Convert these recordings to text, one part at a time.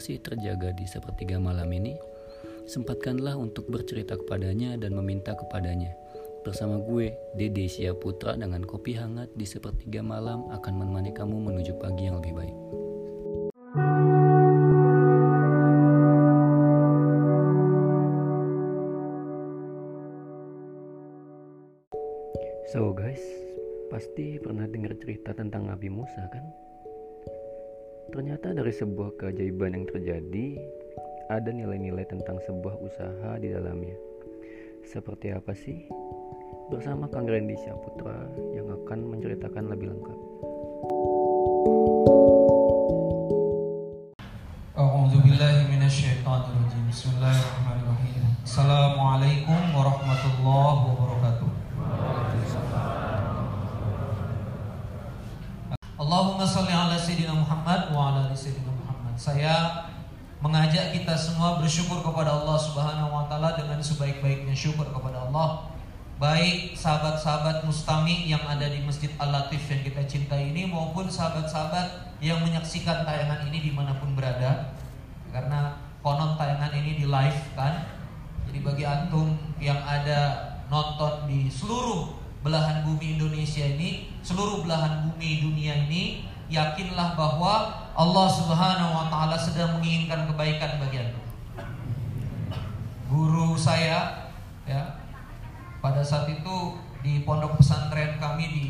masih terjaga di sepertiga malam ini. Sempatkanlah untuk bercerita kepadanya dan meminta kepadanya. Bersama gue, Dede Putra dengan kopi hangat di sepertiga malam akan menemani kamu menuju pagi yang lebih baik. Sebuah keajaiban yang terjadi, ada nilai-nilai tentang sebuah usaha di dalamnya. Seperti apa sih? Bersama Kang Randy Syaputra yang akan menceritakan lebih lengkap. Assalamualaikum warahmatullahi wabarakatuh. Allahumma salli ala Sayyidina Muhammad wa ala Sayyidina Muhammad. Saya mengajak kita semua bersyukur kepada Allah Subhanahu wa taala dengan sebaik-baiknya syukur kepada Allah. Baik sahabat-sahabat mustami yang ada di Masjid Al-Latif yang kita cintai ini maupun sahabat-sahabat yang menyaksikan tayangan ini di mana pun berada. Karena konon tayangan ini di live kan. Jadi bagi antum yang ada nonton di seluruh belahan bumi Indonesia ini, seluruh belahan bumi dunia ini, yakinlah bahwa Allah Subhanahu wa taala sedang menginginkan kebaikan bagi Anda. Guru saya ya pada saat itu di pondok pesantren kami di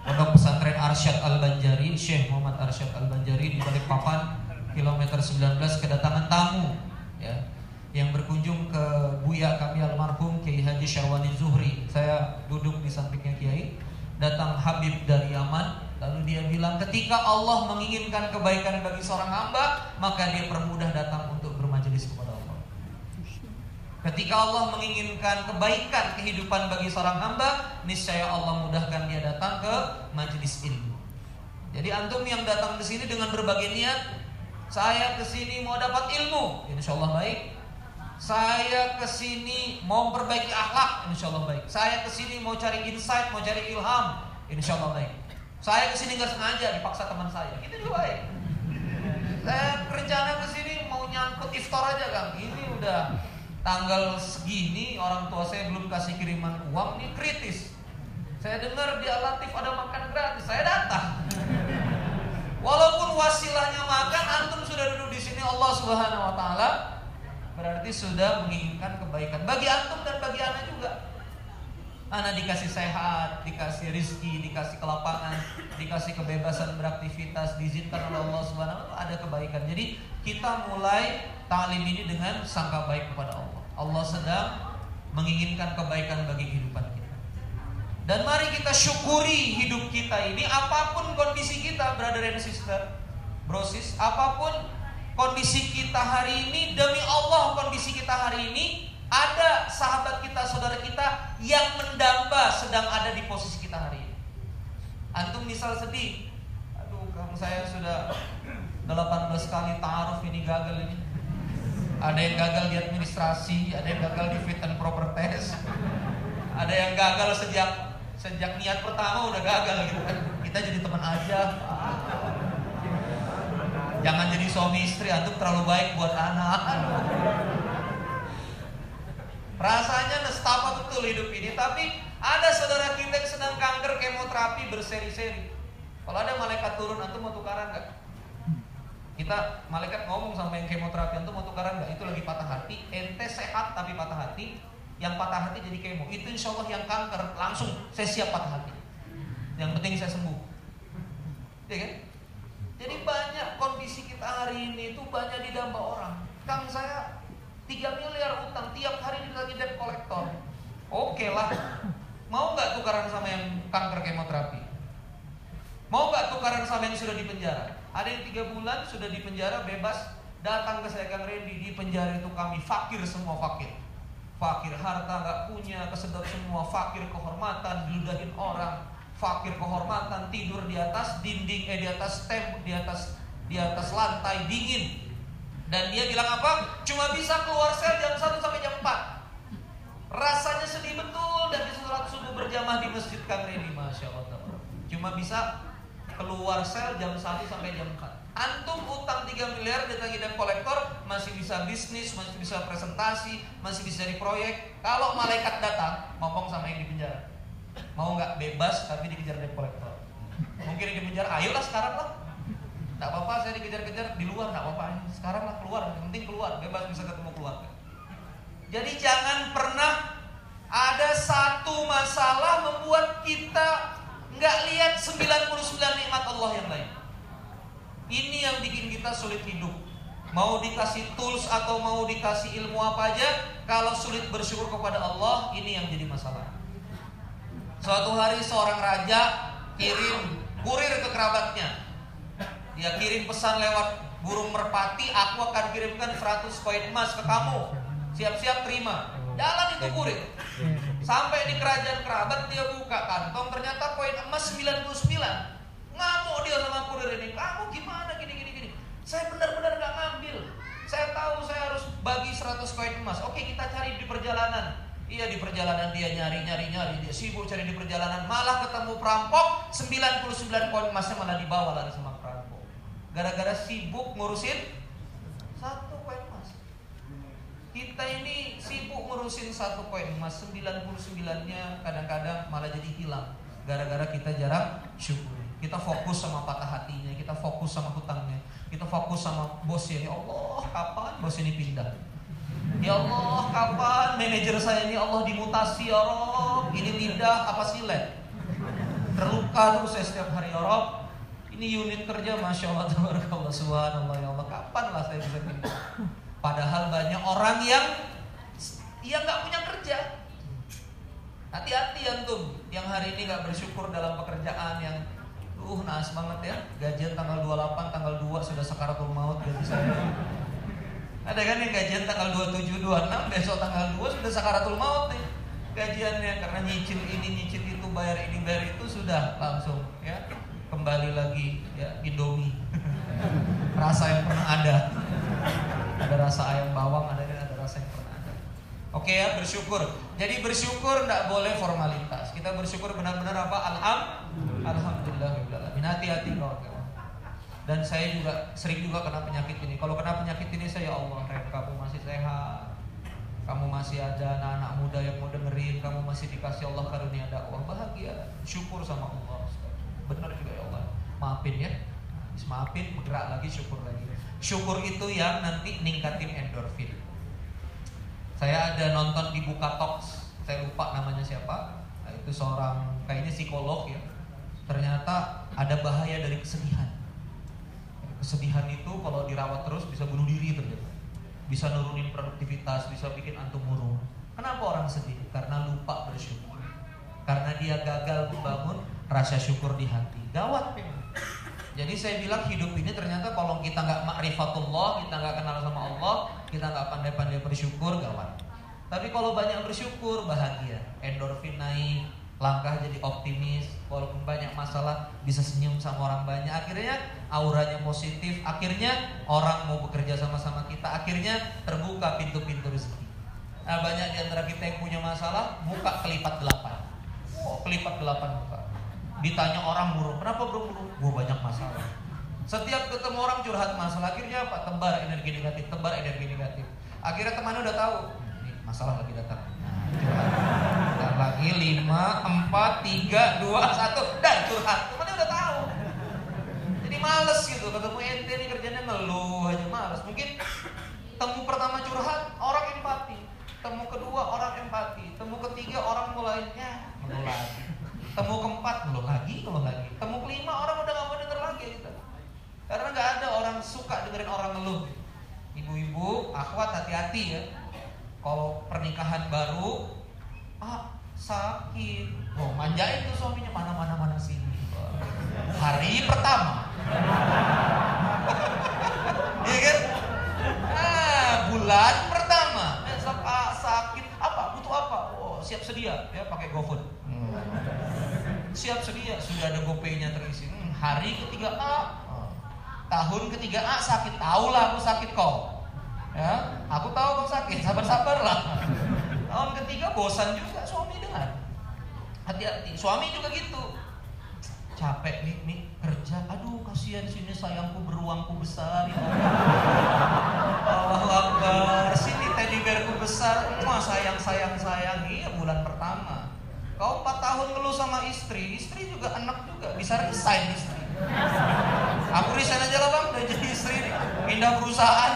Pondok Pesantren Arsyad Al-Banjari, Syekh Muhammad Arsyad Al-Banjari di Balikpapan kilometer 19 kedatangan tamu ya yang berkunjung ke Buya kami almarhum Kiai Haji Syarwani Zuhri. Saya duduk di sampingnya Kiai. Datang Habib dari Yaman, lalu dia bilang ketika Allah menginginkan kebaikan bagi seorang hamba, maka dia permudah datang untuk bermajelis kepada Allah. Ketika Allah menginginkan kebaikan kehidupan bagi seorang hamba, niscaya Allah mudahkan dia datang ke majelis ilmu. Jadi antum yang datang ke sini dengan berbagai niat, saya ke sini mau dapat ilmu, insya Allah baik. Saya ke sini mau memperbaiki akhlak, insya Allah baik. Saya ke sini mau cari insight, mau cari ilham, insya Allah baik. Saya ke sini nggak sengaja dipaksa teman saya, itu juga baik. Saya rencana ke sini mau nyangkut iftar aja kang. Ini udah tanggal segini orang tua saya belum kasih kiriman uang, ini kritis. Saya dengar di Alatif ada makan gratis, saya datang. Walaupun wasilahnya makan, antum sudah duduk di sini Allah Subhanahu Wa Taala berarti sudah menginginkan kebaikan bagi antum dan bagi anak juga. Anak dikasih sehat, dikasih rizki, dikasih kelapangan, dikasih kebebasan beraktivitas, diizinkan oleh Allah Subhanahu wa ada kebaikan. Jadi kita mulai talim ini dengan sangka baik kepada Allah. Allah sedang menginginkan kebaikan bagi kehidupan kita. Dan mari kita syukuri hidup kita ini apa pun kondisi kita, brother and sister, brosis, apa pun kondisi kita hari ini demi Allah kondisi kita hari ini ada sahabat kita, saudara kita yang mendamba sedang ada di posisi kita hari ini. Antum misal sedih, aduh kamu saya sudah 18 kali taruh ini gagal ini. Ada yang gagal di administrasi, ada yang gagal di fit and proper test. Ada yang gagal sejak sejak niat pertama udah gagal gitu kan. Kita jadi teman aja. Jangan jadi suami istri, antum terlalu baik buat anak. Rasanya nestapa betul hidup ini, tapi ada saudara kita yang sedang kanker kemoterapi berseri-seri. Kalau ada malaikat turun, antum mau tukaran nggak? Kita malaikat ngomong sama yang kemoterapi, antum mau tukaran nggak? Itu lagi patah hati, ente sehat tapi patah hati, yang patah hati jadi kemo. Itu insya Allah yang kanker langsung saya siap patah hati. Yang penting saya sembuh. Ya kan? Jadi banyak kondisi kita hari ini itu banyak didamba orang. Kang saya 3 miliar utang tiap hari ini lagi debt kolektor. Oke lah. Mau nggak tukaran sama yang kanker kemoterapi? Mau nggak tukaran sama yang sudah di penjara? Ada yang tiga bulan sudah di penjara bebas datang ke saya Kang Randy di penjara itu kami fakir semua fakir. Fakir harta nggak punya, kesedot semua, fakir kehormatan, diludahin orang, fakir kehormatan tidur di atas dinding eh di atas tem di atas di atas lantai dingin dan dia bilang apa cuma bisa keluar sel jam 1 sampai jam 4 rasanya sedih betul dan di sholat subuh berjamaah di masjid Kang Reni Masya Allah cuma bisa keluar sel jam 1 sampai jam 4. Antum utang 3 miliar ditagih debt kolektor masih bisa bisnis, masih bisa presentasi, masih bisa di proyek. Kalau malaikat datang, ngomong sama yang di penjara. Mau nggak bebas tapi dikejar debt kolektor. Mungkin di penjara, ayolah sekarang lah. Tidak apa-apa saya dikejar-kejar di luar, tidak apa-apa. Sekarang lah keluar, yang penting keluar, bebas bisa ketemu keluarga. Jadi jangan pernah ada satu masalah membuat kita nggak lihat 99 nikmat Allah yang lain. Ini yang bikin kita sulit hidup. Mau dikasih tools atau mau dikasih ilmu apa aja, kalau sulit bersyukur kepada Allah, ini yang jadi masalah. Suatu hari seorang raja kirim kurir ke kerabatnya. Dia kirim pesan lewat burung merpati, aku akan kirimkan 100 koin emas ke kamu. Siap-siap terima. Jalan itu kurir. Sampai di kerajaan kerabat dia buka kantong ternyata koin emas 99. Ngamuk dia sama kurir ini. Kamu gimana gini gini gini. Saya benar-benar nggak ngambil. Saya tahu saya harus bagi 100 koin emas. Oke, kita cari di perjalanan. Iya di perjalanan dia nyari nyari nyari dia sibuk cari di perjalanan malah ketemu perampok 99 koin emasnya malah dibawa lagi sama perampok. Gara-gara sibuk ngurusin satu koin emas. Kita ini sibuk ngurusin satu koin emas 99-nya kadang-kadang malah jadi hilang gara-gara kita jarang syukur. Kita fokus sama patah hatinya, kita fokus sama hutangnya, kita fokus sama bosnya. Ya Allah, kapan bos ini pindah? Ya Allah, kapan manajer saya ini Allah dimutasi ya Rob? Ini lidah apa silet? Terluka terus saya setiap hari ya Rob. Ini unit kerja Masya Allah, Tabarakallah, Subhanallah, ya Allah. Kapan lah saya bisa pindah? Padahal banyak orang yang yang nggak punya kerja. Hati-hati antum yang hari ini nggak bersyukur dalam pekerjaan yang uh naas banget ya. Gajian tanggal 28, tanggal 2 sudah sakaratul maut gaji saya. Ada kan yang gajian tanggal 27, 26, besok tanggal 2 sudah sakaratul maut nih. Gajiannya karena nyicil ini, nyicil itu, bayar ini, bayar itu sudah langsung ya. Kembali lagi ya Indomie. Rasa yang pernah ada. Ada rasa ayam bawang, ada ada rasa yang pernah ada. Oke ya, bersyukur. Jadi bersyukur tidak boleh formalitas. Kita bersyukur benar-benar apa? Alham, alhamdulillah. Hati-hati kawan-kawan. Dan saya juga sering juga kena penyakit ini. Kalau kena penyakit ini saya ya Allah, Ren, kamu masih sehat. Kamu masih ada anak-anak muda yang mau dengerin, kamu masih dikasih Allah karunia dakwah, bahagia. Syukur sama Allah. Benar juga ya Allah. Maafin ya. Maafin, bergerak lagi, syukur lagi. Syukur itu yang nanti ningkatin endorfin. Saya ada nonton di Buka Talks, saya lupa namanya siapa. Nah, itu seorang kayaknya psikolog ya. Ternyata ada bahaya dari kesedihan Kesedihan itu kalau dirawat terus bisa bunuh diri ternyata. Bisa nurunin produktivitas, bisa bikin antum murung. Kenapa orang sedih? Karena lupa bersyukur. Karena dia gagal membangun rasa syukur di hati. Gawat. Jadi saya bilang hidup ini ternyata kalau kita nggak makrifatullah, kita nggak kenal sama Allah, kita nggak pandai-pandai bersyukur, gawat. Tapi kalau banyak bersyukur, bahagia. Endorfin naik, langkah jadi optimis walaupun banyak masalah bisa senyum sama orang banyak akhirnya auranya positif akhirnya orang mau bekerja sama-sama kita akhirnya terbuka pintu-pintu rezeki. Nah banyak di antara kita yang punya masalah muka kelipat delapan. Oh kelipat delapan muka ditanya orang murung kenapa bro murung gue banyak masalah. Setiap ketemu orang curhat masalah akhirnya apa? Tebar energi negatif tebar energi negatif. Akhirnya temannya udah tahu ini masalah lagi datang. Dan lagi 5, 4, 3, 2, 1 Dan curhat Temennya udah tahu Jadi males gitu Ketemu ente nih kerjanya ngeluh aja males. Mungkin temu pertama curhat Orang empati. Temu kedua orang empati. Temu ketiga orang mulai Ya ngeluh lagi Temu keempat ngeluh lagi ngeluh lagi. Temu kelima orang udah gak mau denger lagi gitu. Karena gak ada orang suka dengerin orang ngeluh. Ibu-ibu, akhwat hati-hati ya. Kalau pernikahan baru ah sakit. Oh manjain tuh suaminya mana mana mana sini hari pertama. Iya kan? Ah bulan pertama. Besok ah, sakit. Apa? Butuh apa? Oh siap sedia. Ya pakai GoFood. Hmm. siap sedia. Sudah ada GoPay-nya terisi. Hmm, hari ketiga A. Tahun ketiga A sakit. Tahulah aku sakit kok. Ya, aku tahu kamu sakit, sabar-sabar lah. Tahun ketiga bosan juga suami dengar. Hati-hati, suami juga gitu. Capek nih, nih kerja aduh kasihan sini sayangku beruangku besar ya. Allah Akbar, sini teddy bearku besar, wah sayang sayang sayang, iya bulan pertama. Kau 4 tahun ngeluh sama istri, istri juga anak juga, bisa resign istri. Aku resign aja lah bang, udah jadi istri nih, pindah perusahaan.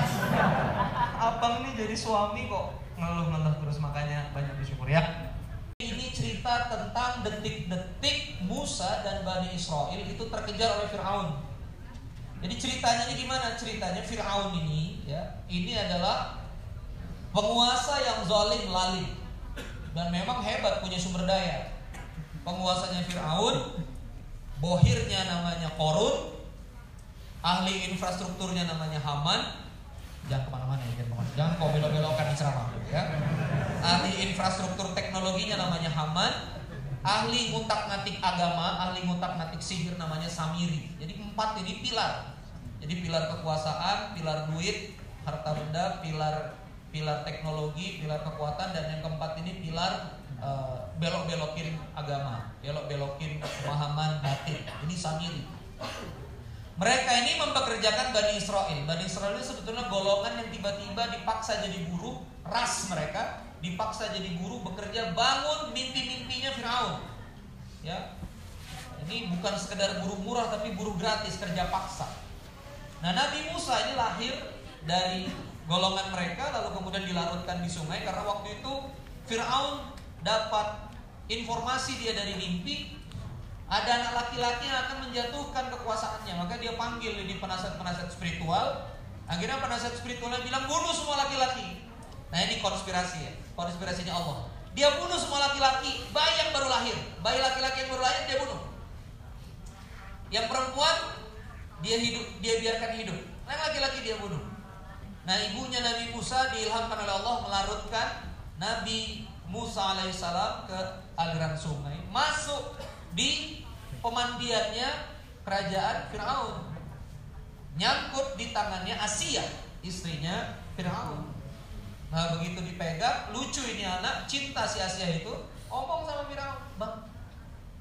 Abang ini jadi suami kok ngeluh-ngeluh terus makanya banyak bersyukur ya. Cerita tentang detik-detik Musa dan Bani Israel itu terkejar oleh Fir'aun. Jadi ceritanya ini gimana? Ceritanya Fir'aun ini ya, ini adalah penguasa yang zalim lalim dan memang hebat punya sumber daya. Penguasanya Fir'aun, bohirnya namanya Korun, ahli infrastrukturnya namanya Haman, jangan ke mana-mana ya, jangan jangan kau belok-belokkan di ceramah ya. Ahli infrastruktur teknologinya namanya Haman, ahli ngutak ngatik agama, ahli ngutak ngatik sihir namanya Samiri. Jadi empat ini pilar. Jadi pilar kekuasaan, pilar duit, harta benda, pilar pilar teknologi, pilar kekuatan dan yang keempat ini pilar uh, belok-belokin agama, belok-belokin pemahaman batin. Ini samiri. Mereka ini mempekerjakan Bani Israel. Bani Israel ini sebetulnya golongan yang tiba-tiba dipaksa jadi buruh, ras mereka dipaksa jadi buruh bekerja bangun mimpi-mimpinya Firaun. Ya. Ini bukan sekedar buruh murah tapi buruh gratis kerja paksa. Nah, Nabi Musa ini lahir dari golongan mereka lalu kemudian dilarutkan di sungai karena waktu itu Firaun dapat informasi dia dari mimpi ada anak laki-laki yang akan menjatuhkan kekuasaannya. Maka dia panggil ini penasihat-penasihat spiritual. Akhirnya penasihat spiritualnya bilang bunuh semua laki-laki. Nah ini konspirasi ya. Konspirasinya Allah. Dia bunuh semua laki-laki. Bayi yang baru lahir. Bayi laki-laki yang baru lahir dia bunuh. Yang perempuan dia hidup dia biarkan hidup. Yang laki-laki dia bunuh. Nah ibunya Nabi Musa diilhamkan oleh Allah melarutkan Nabi Musa alaihissalam ke aliran sungai. Masuk di pemandiannya kerajaan Fir'aun Nyangkut di tangannya Asia istrinya Fir'aun Nah begitu dipegang lucu ini anak cinta si Asia itu Omong sama Fir'aun Bang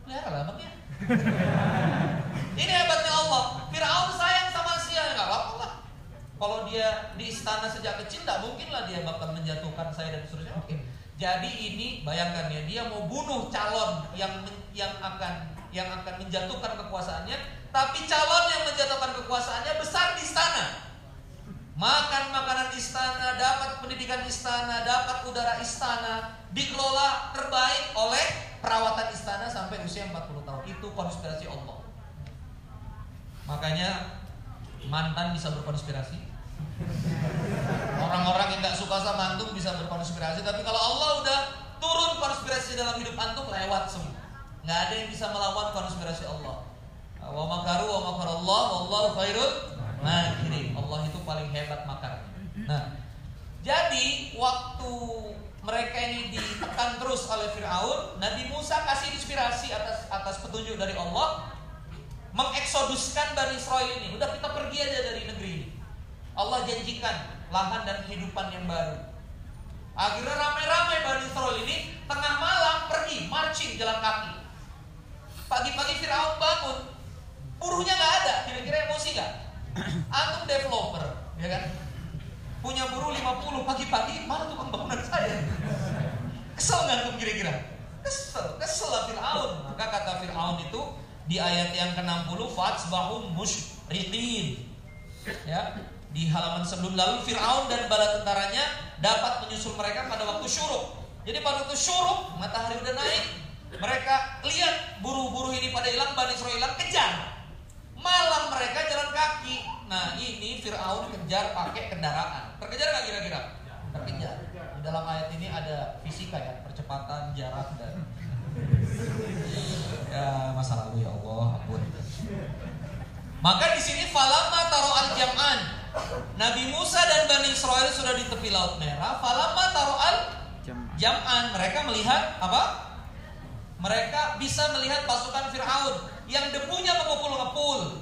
pelihara lah bang ya Ini hebatnya Allah Fir'aun sayang sama Asia Gak apa-apa lah kalau dia di istana sejak kecil, tidak mungkinlah dia bakal menjatuhkan saya dan seterusnya. Oke. Jadi ini bayangkan ya, dia mau bunuh calon yang yang akan yang akan menjatuhkan kekuasaannya, tapi calon yang menjatuhkan kekuasaannya besar di istana. Makan makanan istana, dapat pendidikan istana, dapat udara istana, dikelola terbaik oleh perawatan istana sampai usia 40 tahun. Itu konspirasi Allah. Makanya mantan bisa berkonspirasi, Orang-orang yang gak suka sama antum bisa berkonspirasi, tapi kalau Allah udah turun konspirasi dalam hidup antum lewat semua. Nggak ada yang bisa melawan konspirasi Allah. Wa makaru wa makarallah wallahu khairul makirin. Allah itu paling hebat makar. Nah, jadi waktu mereka ini ditekan terus oleh Firaun, Nabi Musa kasih inspirasi atas atas petunjuk dari Allah mengeksoduskan Bani Israel ini. Udah kita pergi aja dari negeri ini. Allah janjikan lahan dan kehidupan yang baru. Akhirnya ramai-ramai Bani Israel ini tengah malam pergi marching jalan kaki. Pagi-pagi Firaun bangun, buruhnya nggak ada. Kira-kira emosi nggak? Antum developer, ya kan? Punya buruh 50 pagi-pagi, mana tukang bangunan saya? Kesel nggak antum kira-kira? Kesel, kesel lah Firaun. Maka kata Firaun itu di ayat yang ke-60 fatsbahum musyriqin. Ya, di halaman sebelum lalu Fir'aun dan bala tentaranya dapat menyusul mereka pada waktu syuruk. Jadi pada waktu syuruk, matahari udah naik, mereka lihat buruh-buruh ini pada hilang, Bani Israel hilang, kejar. Malam mereka jalan kaki. Nah ini Fir'aun kejar pakai kendaraan. Terkejar nggak kira-kira? Terkejar. Di dalam ayat ini ada fisika ya, percepatan, jarak dan ya masa lalu ya Allah ampun. Maka di sini falamma taro al jam'an. Nabi Musa dan Bani Israel sudah di tepi laut merah. Falamma taro al jam'an. Mereka melihat apa? Mereka bisa melihat pasukan Fir'aun yang debunya mengepul-ngepul.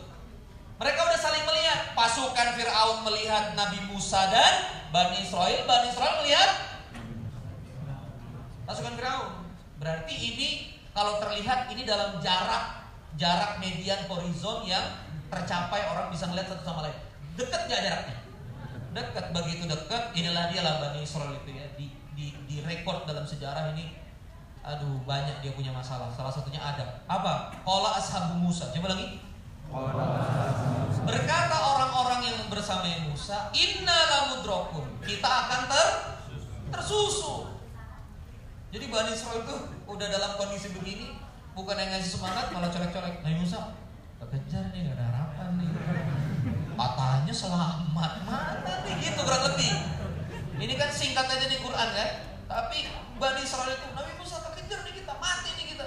Mereka udah saling melihat. Pasukan Fir'aun melihat Nabi Musa dan Bani Israel. Bani Israel melihat pasukan Fir'aun. Berarti ini kalau terlihat ini dalam jarak jarak median horizon yang tercapai orang bisa melihat satu sama lain. Dekat gak jaraknya? Dekat. Begitu dekat, inilah dia lah Bani Israel itu ya. Di, di, di rekod dalam sejarah ini aduh banyak dia punya masalah. Salah satunya Adam. Apa? Qala ashabu Musa. Coba lagi. Berkata orang-orang yang bersama Musa, "Inna lamudrokun." Kita akan ter tersusu. Jadi Bani Israel itu udah dalam kondisi begini, bukan yang ngasih semangat malah colek-colek. Nabi Musa, kejar nih gak ada harapan nih. Patahnya selamat mana nih gitu kurang lebih. Ini kan singkat aja di Quran kan, tapi Bani Israel itu Nabi Musa kejar nih kita, mati nih kita.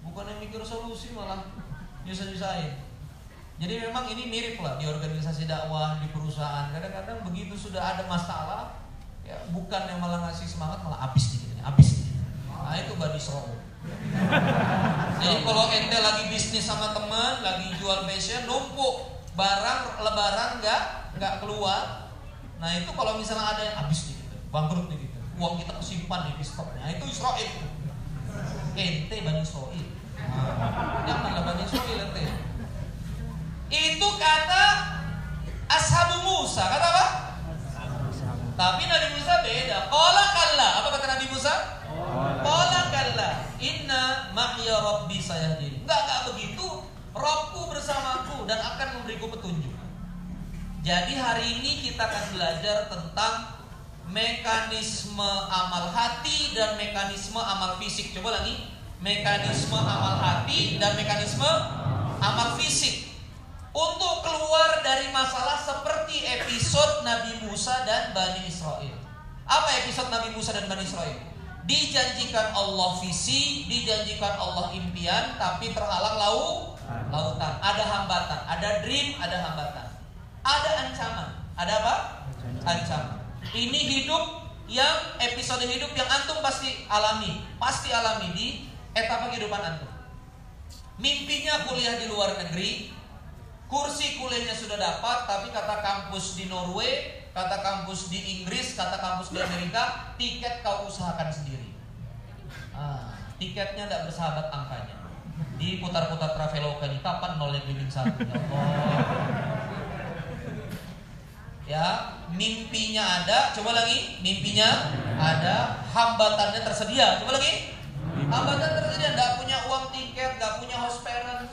Bukan yang mikir solusi malah nyusah-nyusahin. Jadi memang ini mirip lah di organisasi dakwah, di perusahaan. Kadang-kadang begitu sudah ada masalah, ya bukan yang malah ngasih semangat malah habis nih, habis nih. Nah itu Bani Israel. Jadi kalau ente lagi bisnis sama teman, lagi jual fashion, numpuk barang lebaran nggak nggak keluar. Nah itu kalau misalnya ada yang habis nih, gitu, bangkrut nih gitu, uang kita kesimpan nih di stoknya, itu Israel. Ente Bani Israel. Janganlah Bani Israel ente. Itu kata Ashabu Musa, kata apa? Tapi Nabi Musa beda. Qala kalla. Apa kata Nabi Musa? Qala kalla. Inna ma'ya rabbi sayahdin. Enggak, enggak begitu. Robku bersamaku dan akan memberiku petunjuk. Jadi hari ini kita akan belajar tentang mekanisme amal hati dan mekanisme amal fisik. Coba lagi. Mekanisme amal hati dan mekanisme amal fisik. Untuk keluar dari masalah seperti episode Nabi Musa dan Bani Israel. Apa episode Nabi Musa dan Bani Israel? Dijanjikan Allah visi, dijanjikan Allah impian, tapi terhalang laut, lautan. Ada hambatan, ada dream, ada hambatan. Ada ancaman. Ada apa? Ancaman. Ini hidup yang episode hidup yang antum pasti alami, pasti alami di etapa kehidupan antum. Mimpinya kuliah di luar negeri, Kursi kuliahnya sudah dapat, tapi kata kampus di Norway, kata kampus di Inggris, kata kampus di Amerika, tiket kau usahakan sendiri. Ah, tiketnya tidak bersahabat angkanya. Diputar-putar Traveloka nih, kapan nolnya bimbing satu? Allah. Ya, mimpinya ada, coba lagi, mimpinya ada, hambatannya tersedia, coba lagi. Hambatan tersedia, tidak punya uang tiket, tidak punya host parent,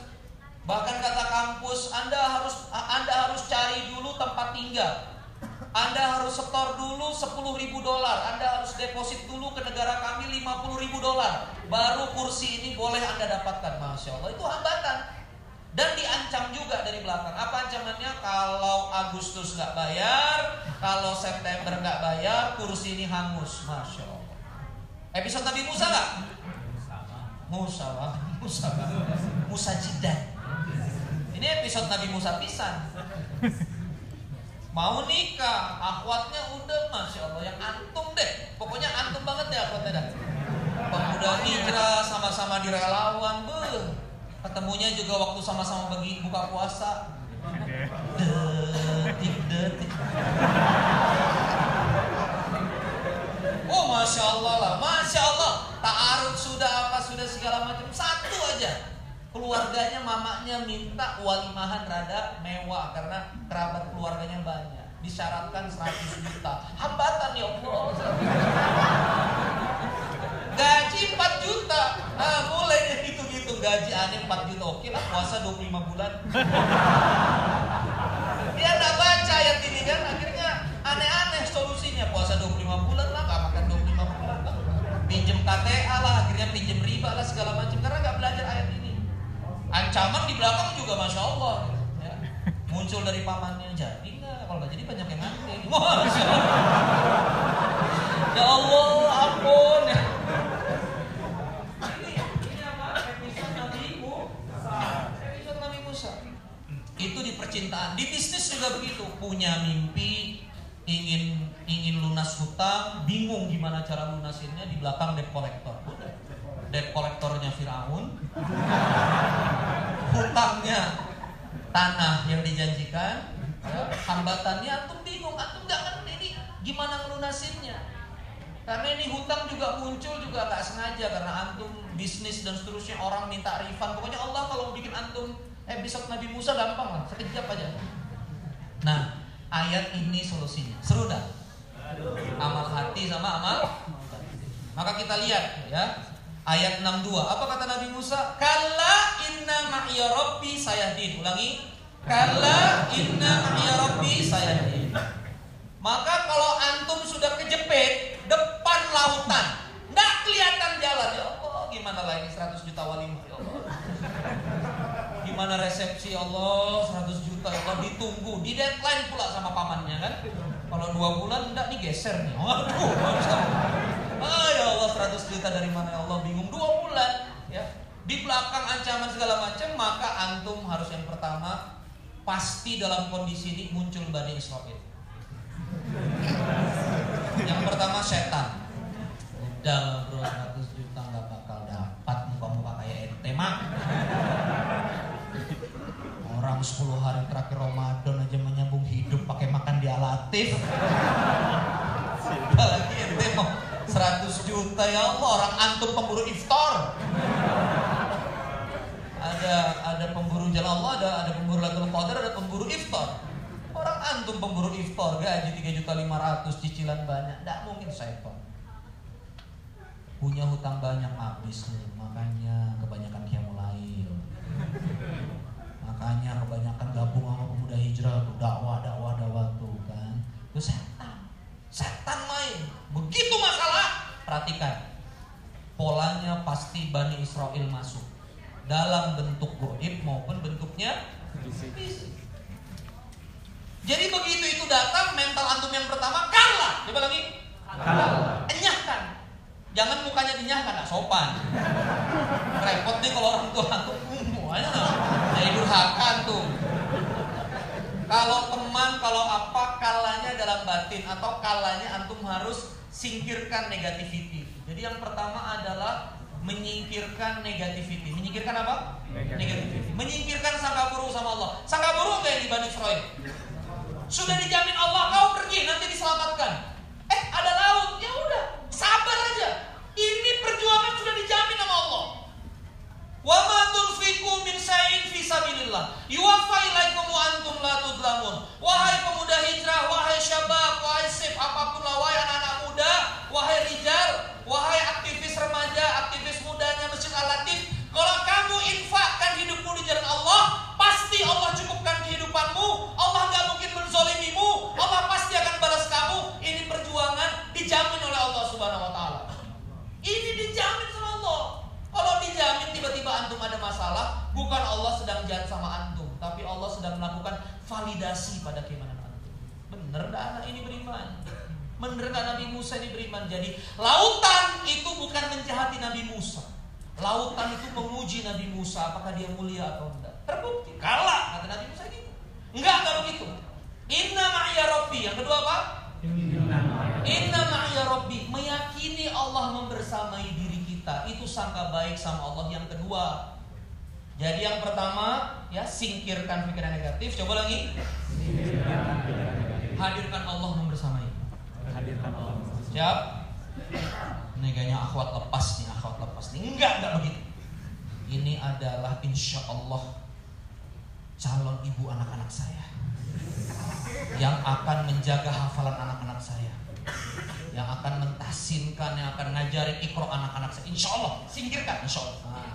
Bahkan kata kampus, Anda harus Anda harus cari dulu tempat tinggal. Anda harus setor dulu 10 ribu dolar. Anda harus deposit dulu ke negara kami 50 ribu dolar. Baru kursi ini boleh Anda dapatkan. Masya Allah, itu hambatan. Dan diancam juga dari belakang. Apa ancamannya? Kalau Agustus nggak bayar, kalau September nggak bayar, kursi ini hangus. Masya Allah. Episode Nabi Musa nggak? Musa, Musa, Musa Jidan. Ini episode Nabi Musa pisan. Mau nikah, akhwatnya udah masya Allah yang antum deh. Pokoknya antum banget deh akhwatnya dah. Pemuda hijrah sama-sama di relawan, be. Ketemunya juga waktu sama-sama bagi buka puasa. Detik detik. Oh masya Allah lah, masya Allah. Taaruf sudah apa sudah segala macam. Satu aja. Keluarganya mamanya minta walimahan rada mewah karena kerabat keluarganya banyak. Disyaratkan 100 juta. Hambatan ya Allah. Gaji 4 juta. Ah, mulai deh gitu-gitu gaji aneh 4 juta. Oke lah puasa 25 bulan. Dia nggak baca ayat ini kan akhirnya aneh-aneh solusinya. Puasa 25 bulan lah gak makan 25 bulan lah. Pinjem KTA lah akhirnya pinjem riba lah segala macam. Karena nggak belajar ayat ini. Ancaman di belakang juga masya Allah. Ya. muncul dari pamannya jadi nggak? Kalau nggak jadi banyak yang ngantri ya Allah percintaan. Di bisnis juga begitu. Punya mimpi ingin ingin lunas hutang bingung gimana cara lunasinnya di belakang debt collector. Debt kolektornya Firaun, hutangnya tanah yang dijanjikan, ya, hambatannya antum bingung, antum nggak ngerti ini gimana ngelunasinnya. Karena ini hutang juga muncul juga nggak sengaja karena antum bisnis dan seterusnya orang minta refund. Pokoknya Allah kalau bikin antum episode Nabi Musa gampang lah, sekejap aja. Nah, ayat ini solusinya. Seru dah? Amal hati sama amal maka kita lihat ya ayat 62. Apa kata Nabi Musa? Kalla inna ma'iya rabbi sayahdin. Ulangi. Kalla inna ma'iya rabbi sayahdin. Maka kalau antum sudah kejepit depan lautan, nggak kelihatan jalan ya Allah, gimana lagi 100 juta walimah ya Allah. Gimana resepsi Allah 100 juta ya Allah ditunggu, di deadline pula sama pamannya kan. Kalau dua bulan enggak geser nih. Waduh, ah ya Allah 100 juta dari mana ya Allah bingung dua bulan ya. Di belakang ancaman segala macam maka antum harus yang pertama pasti dalam kondisi ini muncul Bani Israel. Yang pertama setan. Udah bro 100 juta nggak bakal dapat muka-muka kayak ente mak. Orang 10 hari terakhir Ramadan aja menyambung hidup pakai makan di alatif. Apalagi ente mau 100 juta ya Allah orang antum pemburu iftar. Ada ada pemburu jalan Allah, ada ada pemburu Lailatul Qadar, ada pemburu iftar. Orang antum pemburu iftar gaji 3 juta 500 cicilan banyak, tidak mungkin setan. Punya hutang banyak habis nih, makanya kebanyakan kiamulail. Makanya kebanyakan gabung sama pemuda hijrah tuh dakwah dakwah dakwah tuh kan. Itu setan. Setan main. Begitu masalah, perhatikan. Polanya pasti Bani Israel masuk dalam bentuk goib maupun bentuknya fisik. Jadi begitu itu datang, mental antum yang pertama kalah. Coba lagi. Kalah. Enyahkan. Jangan mukanya dinyahkan, sopan. Repot nih kalau orang tua antum semuanya jadi durhaka tuh. Kalau teman, kalau apa, kalanya dalam batin atau kalanya antum harus singkirkan negativity. Jadi yang pertama adalah menyingkirkan negativity. Menyingkirkan apa? Negativity. Menyingkirkan sangka buruk sama Allah. Sangka buruk kayak di Bani Israel. Sudah dijamin Allah kau pergi nanti diselamatkan. Eh ada laut, ya udah sabar aja. Ini perjuangan sudah dijamin sama Allah. Wa ma tunfiqu min syai'in fi sabilillah yuwaffa ilaikum wa antum la tudlamun. Wahai pemuda hijrah, wahai syabab, wahai sip, apa pun lah wahai anak-anak muda, wahai rijal, wahai aktivis remaja, aktivis mudanya Masjid Al-Latif, kalau kamu infakkan hidupmu di jalan Allah, pasti Allah cukupkan kehidupanmu. Allah nggak mungkin menzolimimu. Allah pasti akan balas kamu. Ini perjuangan dijamin oleh Allah Subhanahu Wa Taala. Ini dijamin sama Allah. Kalau dijamin tiba-tiba antum ada masalah, bukan Allah sedang jahat sama antum, tapi Allah sedang melakukan validasi pada keimanan antum. Bener dah anak ini beriman. Bener gak Nabi Musa ini beriman? Jadi lautan itu bukan menjahati Nabi Musa. Lautan itu menguji Nabi Musa apakah dia mulia atau enggak. Terbukti kalah kata Nabi Musa gitu. Enggak kalau gitu. Inna ma'ya rabbi. Yang kedua apa? Inna ma'ya rabbi. Meyakini Allah membersamai diri kita. Itu sangka baik sama Allah. Yang kedua. Jadi yang pertama ya singkirkan pikiran negatif. Coba lagi. Hadirkan Allah membersamai. Hadirkan Allah. Siap? Ini kayaknya akhwat lepas nih, akhwat lepas nih. Enggak, enggak begitu. Ini adalah insya Allah calon ibu anak-anak saya yang akan menjaga hafalan anak-anak saya yang akan mentahsinkan yang akan ngajarin ikro anak-anak saya. Insya Allah singkirkan insya Allah. Nah.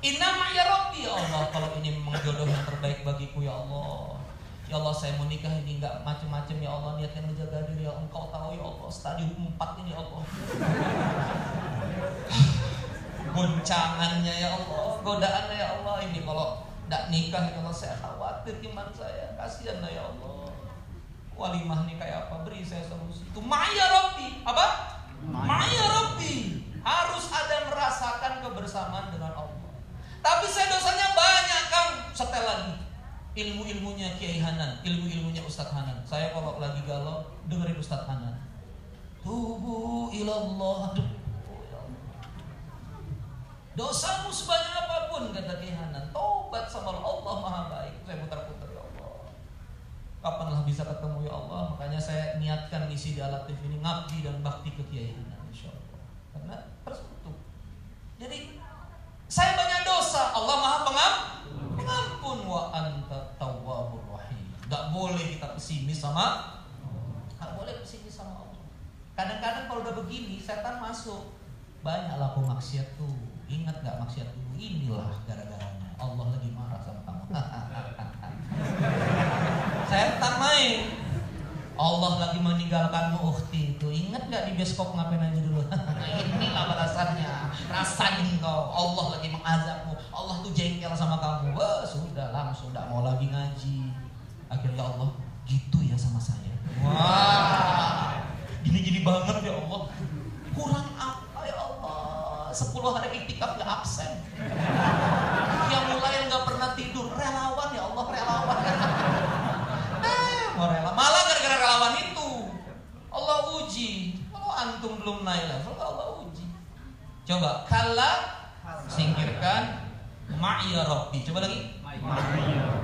Inama ya Rabbi ya Allah kalau ini memang jodoh yang terbaik bagiku ya Allah. Ya Allah saya mau nikah ini nggak macam-macam ya Allah niatnya menjaga diri. Ya Engkau tahu ya Allah stadium 4 ini ya Allah. Goncangannya ya Allah godaannya ya Allah. Ini kalau tidak nikah ya Allah saya khawatir iman saya. Kasihan ya Allah walimah nih kayak apa? Beri saya solusi. Itu Maya Robbi apa? Maya. Robbi harus ada merasakan kebersamaan dengan Allah. Tapi saya dosanya banyak kang. Setel lagi. Ilmu-ilmunya Kiai Hanan ilmu-ilmunya Ustadz Hanan. Saya kalau lagi galau dengerin Ustadz Hanan. Tubuh ilallah. Aduh, Dosamu sebanyak apa pun kata Kiai Hanan, tobat sama Allah Maha baik. Saya putar-putar. Kapanlah bisa ketemu ya Allah? Makanya saya niatkan misi di Alatif ini ngabdi dan bakti ke Kiai Insya Allah. Karena persekutu. Jadi saya banyak dosa. Allah Maha Pengampun. Pengampun wa anta tawwabur rahim. Gak boleh kita pesimis sama Gak boleh pesimis sama Allah. Kadang-kadang kalau udah begini setan masuk. Banyaklah pemaksiat tuh. Ingat gak maksiat dulu? Inilah gara-garanya. Allah lagi marah sama kamu. setan main. Allah lagi meninggalkanmu ukti itu. Ingat gak di bioskop ngapain aja dulu? Inilah balasannya. Rasain kau. Allah lagi mengazabmu. Allah tuh jengkel sama kamu. Wah sudah langsung tidak mau lagi ngaji. Akhirnya Allah gitu ya sama saya. Wah gini-gini banget ya Allah. Kurang apa ya Allah? 10 hari iktikaf naik level Allah uji. Coba kala singkirkan ma'ya rabbi. Coba lagi.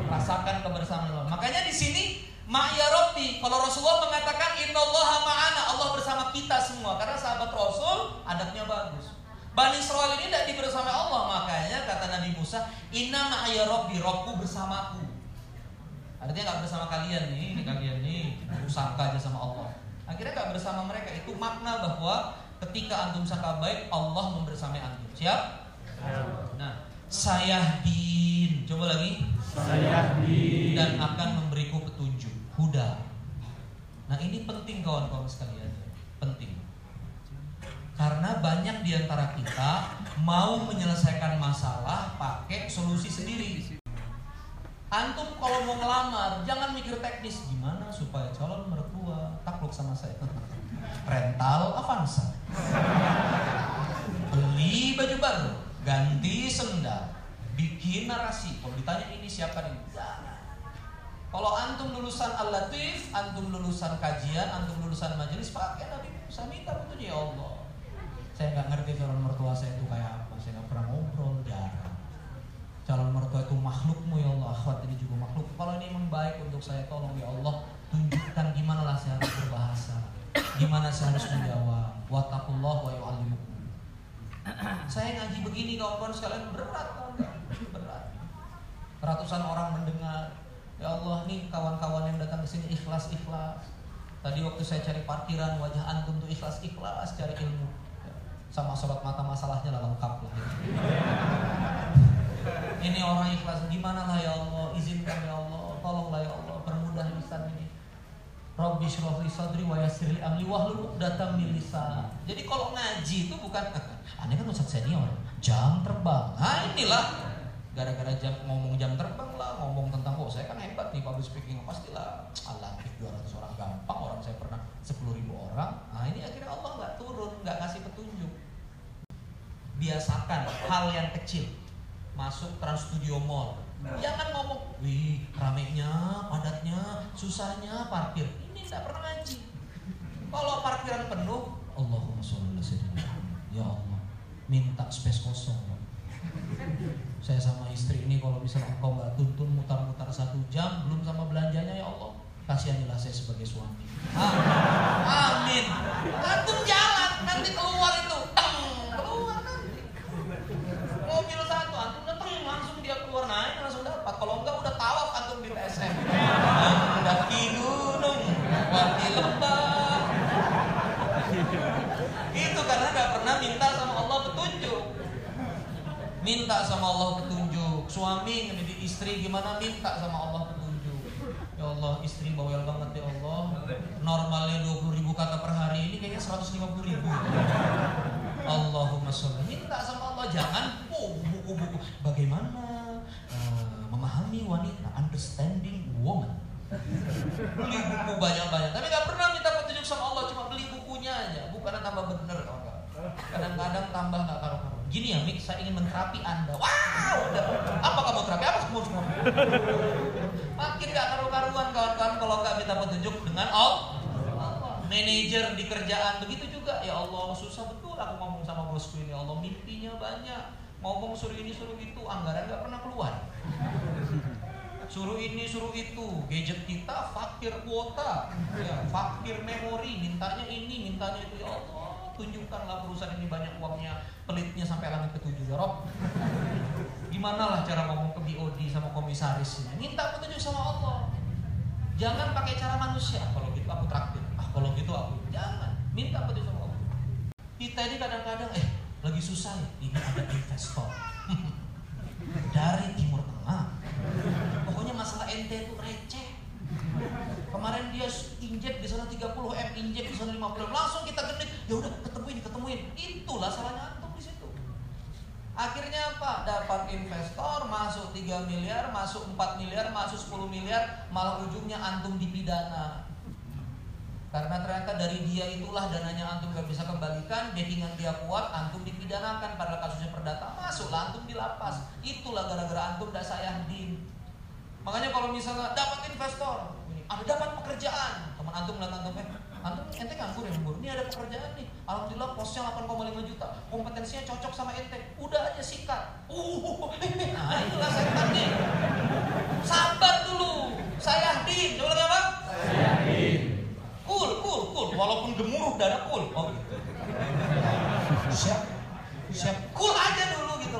Rasakan kebersamaan Allah. Makanya di sini ma'ya rabbi. Kalau Rasulullah mengatakan innallaha ma'ana, Allah bersama kita semua. Karena sahabat Rasul adabnya bagus. Bani Israel ini tidak dibersama Allah. Makanya kata Nabi Musa, inna ma'ya rabbi, Robku bersamaku. Artinya nggak bersama kalian nih, ini kalian nih sangka aja sama Allah. Akhirnya nggak bersama mereka itu makna bahwa ketika antum sangka baik, Allah membersamai antum. Siap? Nah, saya din, coba lagi. Saya din dan akan memberiku petunjuk, huda. Nah ini penting kawan-kawan sekalian, penting. Karena banyak di antara kita mau menyelesaikan masalah pakai solusi sendiri. Antum kalau mau ngelamar, jangan mikir teknis gimana supaya calon mertua takluk sama saya. Rental Avanza. Beli baju baru, ganti sendal, bikin narasi. Kalau ditanya ini siapa? Jangan. Kalau antum lulusan Al-Latif, antum lulusan kajian, antum lulusan majelis, pakai Nabi Musa minta petunjuk ya Allah. Saya nggak ngerti calon mertua saya itu kayak apa. Saya nggak pernah ngobrol, jarang calon mertua itu makhlukmu ya Allah akhwat ini juga makhluk kalau ini memang baik untuk saya tolong ya Allah tunjukkan gimana lah saya harus berbahasa gimana saya harus menjawab. Wattaqullah wa yu'allimukum. Saya ngaji begini kawan-kawan sekalian berat kawan berat. Ratusan orang mendengar ya Allah nih kawan-kawan yang datang ke sini ikhlas ikhlas tadi waktu saya cari parkiran wajah antum tuh ikhlas ikhlas cari ilmu. Sama sobat mata masalahnya lah lengkap lah. Ini orang ikhlas gimana lah ya Allah izinkan ya Allah tolonglah ya Allah permudah lisan ini Rabbi syrah li sadri wa yassir li amri wahlul 'uqdatam min. Jadi kalau ngaji itu bukan aneh kan ustaz senior, jam terbang. Nah inilah gara-gara jam ngomong jam terbang lah, ngomong tentang oh saya kan hebat nih public speaking pastilah Allah 200 orang gampang, orang saya pernah 10 ribu orang. Nah ini akhirnya Allah nggak turun, nggak kasih petunjuk. Biasakan hal yang kecil masuk Trans Studio Mall. Jangan ngomong, wih ramenya, padatnya, susahnya parkir. Tidak pernah ngaji. Kalau parkiran penuh, Allahumma sholli. Ya Allah, minta space kosong. ya. Saya sama istri ini kalau misalnya engkau nggak tuntun mutar-mutar satu jam, belum sama belanjanya ya Allah, kasihanilah saya sebagai suami. Amin. Antum jalan, nanti keluar itu, teng, keluar nanti. Mobil satu, antum datang langsung dia keluar naik langsung dapat. Kalau enggak udah tawaf antum di TSM. Mendaki gunung, wati lembah. Itu karena nggak pernah minta sama Allah petunjuk. Minta sama Allah petunjuk. Suami ngedidik istri gimana minta sama Allah petunjuk. Ya Allah istri bawel banget ya Allah. Normalnya 20 ribu kata per hari ini kayaknya 150 ribu. Allahumma sholli. Minta sama Allah jangan oh, buku-buku bagaimana uh, memahami wanita, understanding woman. Beli buku banyak-banyak, tapi nggak pernah minta petunjuk sama Allah, cuma beli bukunya aja. Bukannya tambah bener, kawan. Kadang-kadang tambah nggak karu-karu. Gini ya, Mik, saya ingin menterapi Anda. Wow, apa kamu terapi? Apa kamu semua? Makin nggak karu-karuan kawan-kawan kalau nggak minta petunjuk dengan Allah manajer di kerjaan begitu juga. Ya Allah susah betul aku ngomong sama bosku ini. Ya Allah mimpinya banyak. Ngomong suruh ini suruh itu anggaran nggak pernah keluar. Suruh ini suruh itu. Gadget kita fakir kuota. Ya fakir memori. Mintanya ini mintanya itu. Ya Allah tunjukkanlah perusahaan ini banyak uangnya pelitnya sampai langit ketujuh ya Rob? Gimana lah cara ngomong ke BOD sama komisaris ini minta petunjuk sama Allah. Jangan pakai cara manusia. Ah, kalau gitu aku traktir. Ah kalau gitu aku. Jangan. Minta petunjuk sama Allah. Kita ini kadang-kadang eh lagi susah ya. Ini ada investor. Dari Timur Tengah. Pokoknya masalah ente itu receh. Kemarin dia injek di sana 30 m injek di sana 50 m. Langsung kita genit. Ya udah ketemuin ketemuin itulah salahnya akhirnya apa dapat investor masuk 3 miliar masuk 4 miliar masuk 10 miliar malah ujungnya antum dipidana karena ternyata dari dia itulah dananya antum gak bisa kembalikan, backingan dia kuat, antum dipidanakan pada kasusnya perdata, masuklah antum di lapas. Itulah gara-gara antum tidak saya din. Makanya kalau misalnya dapat investor, ada dapat pekerjaan, teman antum melihat antum eh, antum ente nganggur ya nganggur. Ini ada pekerjaan nih, alhamdulillah posnya 8,5 juta, kompetensinya cocok sama ente, udah aja sikat. Uh, nah itulah setan nih. Sabar dulu, saya din. Coba lagi apa? Saya din Cool, cool, cool. Walaupun gemuruh dada cool. Oh gitu. Siap. Siap. Cool aja dulu gitu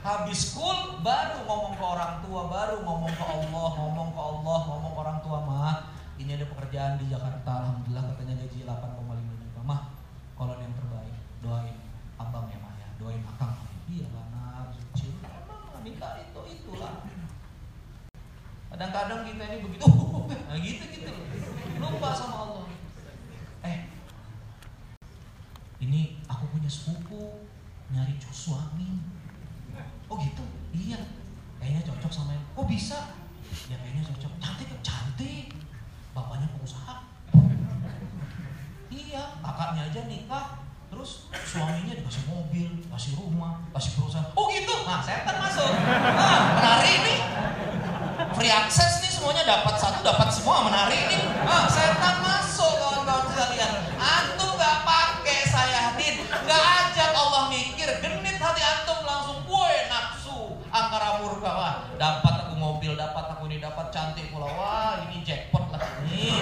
Habis cool baru ngomong ke orang tua, baru ngomong ke Allah, ngomong ke Allah, ngomong ke orang tua mah. Ini ada pekerjaan di Jakarta, alhamdulillah katanya gaji 8,5 juta. Mah, kalau yang terbaik, doain abang ya mah ya, doain akang. Iya lah. Emang minta itu itulah. Kadang-kadang kita ini begitu, nah gitu gitu. Lupa sama Allah. Eh ini aku punya sepupu nyari suami oh gitu? Iya. Kayaknya cocok sama yang oh bisa. Ya kayaknya cocok. Cantik cantik bapaknya pengusaha iya kakaknya aja nikah terus suaminya dikasih mobil, kasih rumah, kasih perusahaan. Oh gitu, nah setan masuk. Nah, menari ini free access nih semuanya dapat satu dapat semua menari ini. Ah, setan masuk kawan-kawan sekalian. Antum nggak pakai saya din, nggak ajak Allah mikir, genit hati antum langsung, woi nafsu, angkara murka wah, dapat aku mobil, dapat aku ini, dapat cantik pula, wah ini jackpot lah ini,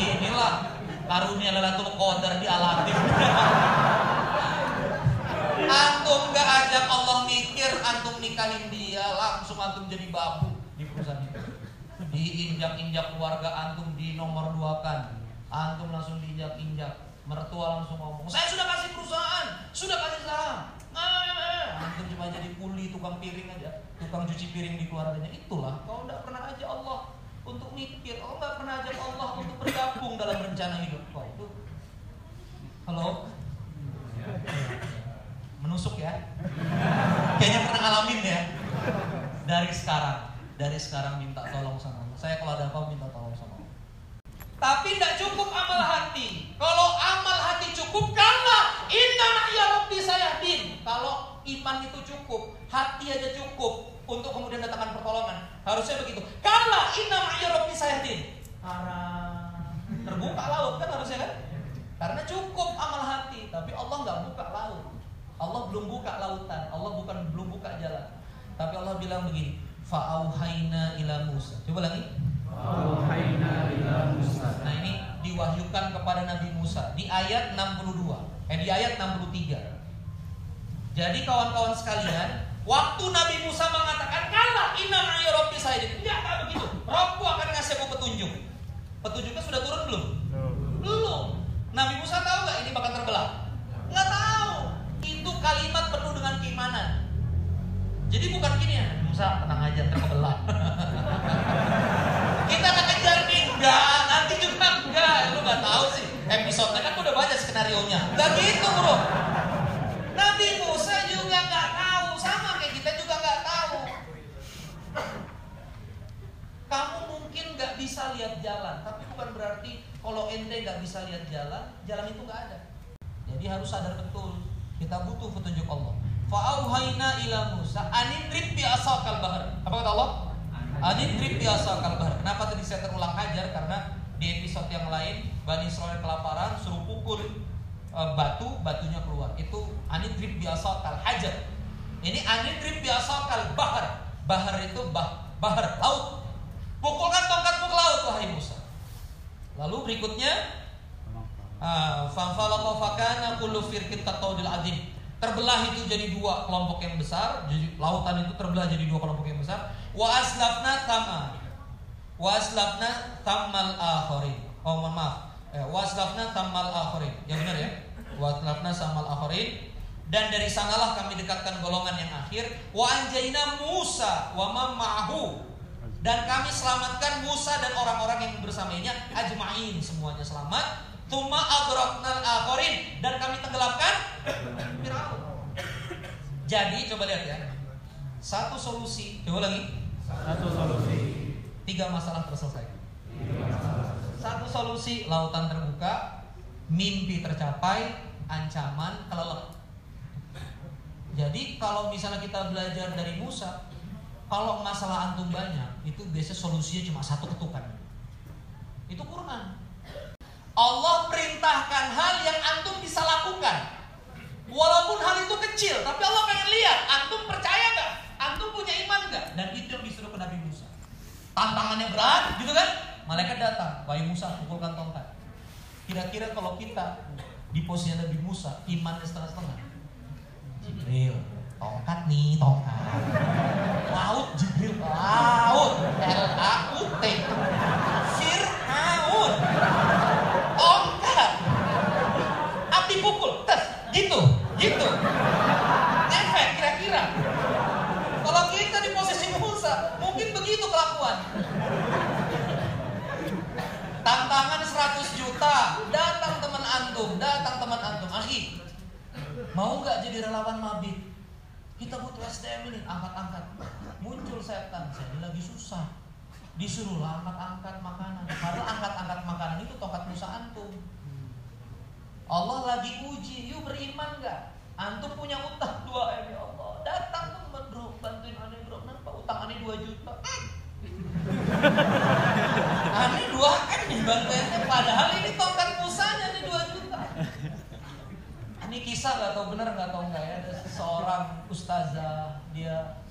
inilah karunia Lailatul Qadar di Aladdin. antum gak ajak Allah mikir, antum nikahin dia, langsung antum jadi babu di perusahaan itu. Diinjak-injak keluarga antum di nomor dua kan, antum langsung diinjak-injak. Mertua langsung ngomong, saya sudah kasih perusahaan, sudah kasih saham. Antum cuma jadi kuli tukang piring aja, tukang cuci piring di keluarganya. Itulah, kau tidak pernah aja Allah untuk mikir. Oh nggak pernah ajak Allah untuk bergabung dalam rencana hidup kau itu. Halo? Menusuk ya? Kayaknya pernah ngalamin ya. Dari sekarang, dari sekarang minta tolong sama Allah. Saya kalau ada apa minta tolong sama Allah. Tapi tidak cukup amal hati. Kalau amal hati cukup, karena inna ya Rabbi saya din. Kalau iman itu cukup, hati aja cukup, untuk kemudian datangkan pertolongan. Harusnya begitu. Karena inna ma'i rabbi sayahdin. Terbuka laut kan harusnya kan? Karena cukup amal hati, tapi Allah nggak buka laut. Allah belum buka lautan, Allah bukan belum buka jalan. Tapi Allah bilang begini, fa'auhaina ila Musa. Coba lagi. Fa'auhaina ila Musa. Nah ini diwahyukan kepada Nabi Musa di ayat 62. Eh di ayat 63. Jadi kawan-kawan sekalian, Waktu Nabi Musa mengatakan, "Kala inna ma'i rabbi saya." Enggak, enggak begitu. Robku akan ngasih aku petunjuk. Petunjuknya sudah turun belum? Belum. Nabi Musa tahu nggak ini bakal terbelah? Nggak tahu. Itu kalimat penuh dengan keimanan. Jadi bukan gini ya, Musa tenang aja terbelah. Kita akan kejar nih, enggak, nanti juga enggak. Lu nggak tahu sih. Episode kan udah baca skenario nya. Gak gitu bro. Nabi Musa juga nggak Kamu mungkin nggak bisa lihat jalan, tapi bukan berarti kalau ente nggak bisa lihat jalan, jalan itu nggak ada. Jadi harus sadar betul, kita butuh petunjuk Allah. Fa'auhayna ila Musa anidrib bi asakal bahar. Apa kata Allah? Anidrib bi asakal bahar. Kenapa tadi saya terulang hajar? Karena di episode yang lain Bani Israel kelaparan suruh pukul e, batu, batunya keluar. Itu anidrib bi asakal hajar. Ini anidrib bi asakal bahar. Bahar itu bah bahar, laut. Pukulkan tongkatmu ke laut, wahai Musa. Lalu berikutnya, ah, fanfalaqa fakana kullu firqin kataudil adim. Terbelah itu jadi dua kelompok yang besar, jadi lautan itu terbelah jadi dua kelompok yang besar. Wa aslafna tama. Wa aslafna tamal akharin. Oh, mohon maaf. Eh, wa aslafna tamal akharin. Yang benar ya? Wa aslafna samal akharin dan dari sanalah kami dekatkan golongan yang akhir wa anjaina Musa wa ma'ahu dan kami selamatkan Musa dan orang-orang yang bersamanya ajma'in semuanya selamat tuma agroknal akhirin dan kami tenggelamkan Firaun. Jadi coba lihat ya. Satu solusi. Coba lagi. Satu solusi. tiga masalah terselesai. Satu solusi lautan terbuka mimpi tercapai ancaman kelelep. Jadi kalau misalnya kita belajar dari Musa, kalau masalah antum banyak, itu biasa solusinya cuma satu ketukan. Itu Quran. Allah perintahkan hal yang antum bisa lakukan. Walaupun hal itu kecil, tapi Allah pengen lihat antum percaya nggak? Antum punya iman nggak? Dan itu yang disuruh ke Nabi Musa. Tantangannya berat, gitu kan? Malaikat datang, wahai Musa, pukulkan tongkat. Kira-kira kalau kita di posisi Nabi Musa, imannya setengah-setengah, Jibril tongkat nih tongkat laut Jibril laut L A U T Fir'aun tongkat api pukul tes gitu gitu efek kira-kira kalau kita di posisi Musa mungkin begitu kelakuan tantangan 100 juta datang teman antum datang teman antum akhi Mau nggak jadi relawan mabit? Kita butuh SDM ini, angkat-angkat. Muncul setan, ini lagi susah. Disuruh angkat-angkat makanan. Padahal angkat-angkat makanan itu tongkat Musa antum. Allah lagi uji, yuk beriman nggak? Antum punya utang 2 M ya Allah. Datang teman bro, bantuin aneh bro. Kenapa utang aneh 2 juta? aneh 2 M nih bantuinnya. Padahal ini tongkat Musanya nih 2 juta. Ini kisah nggak tahu benar nggak tahu nggak ya ada seorang ustazah dia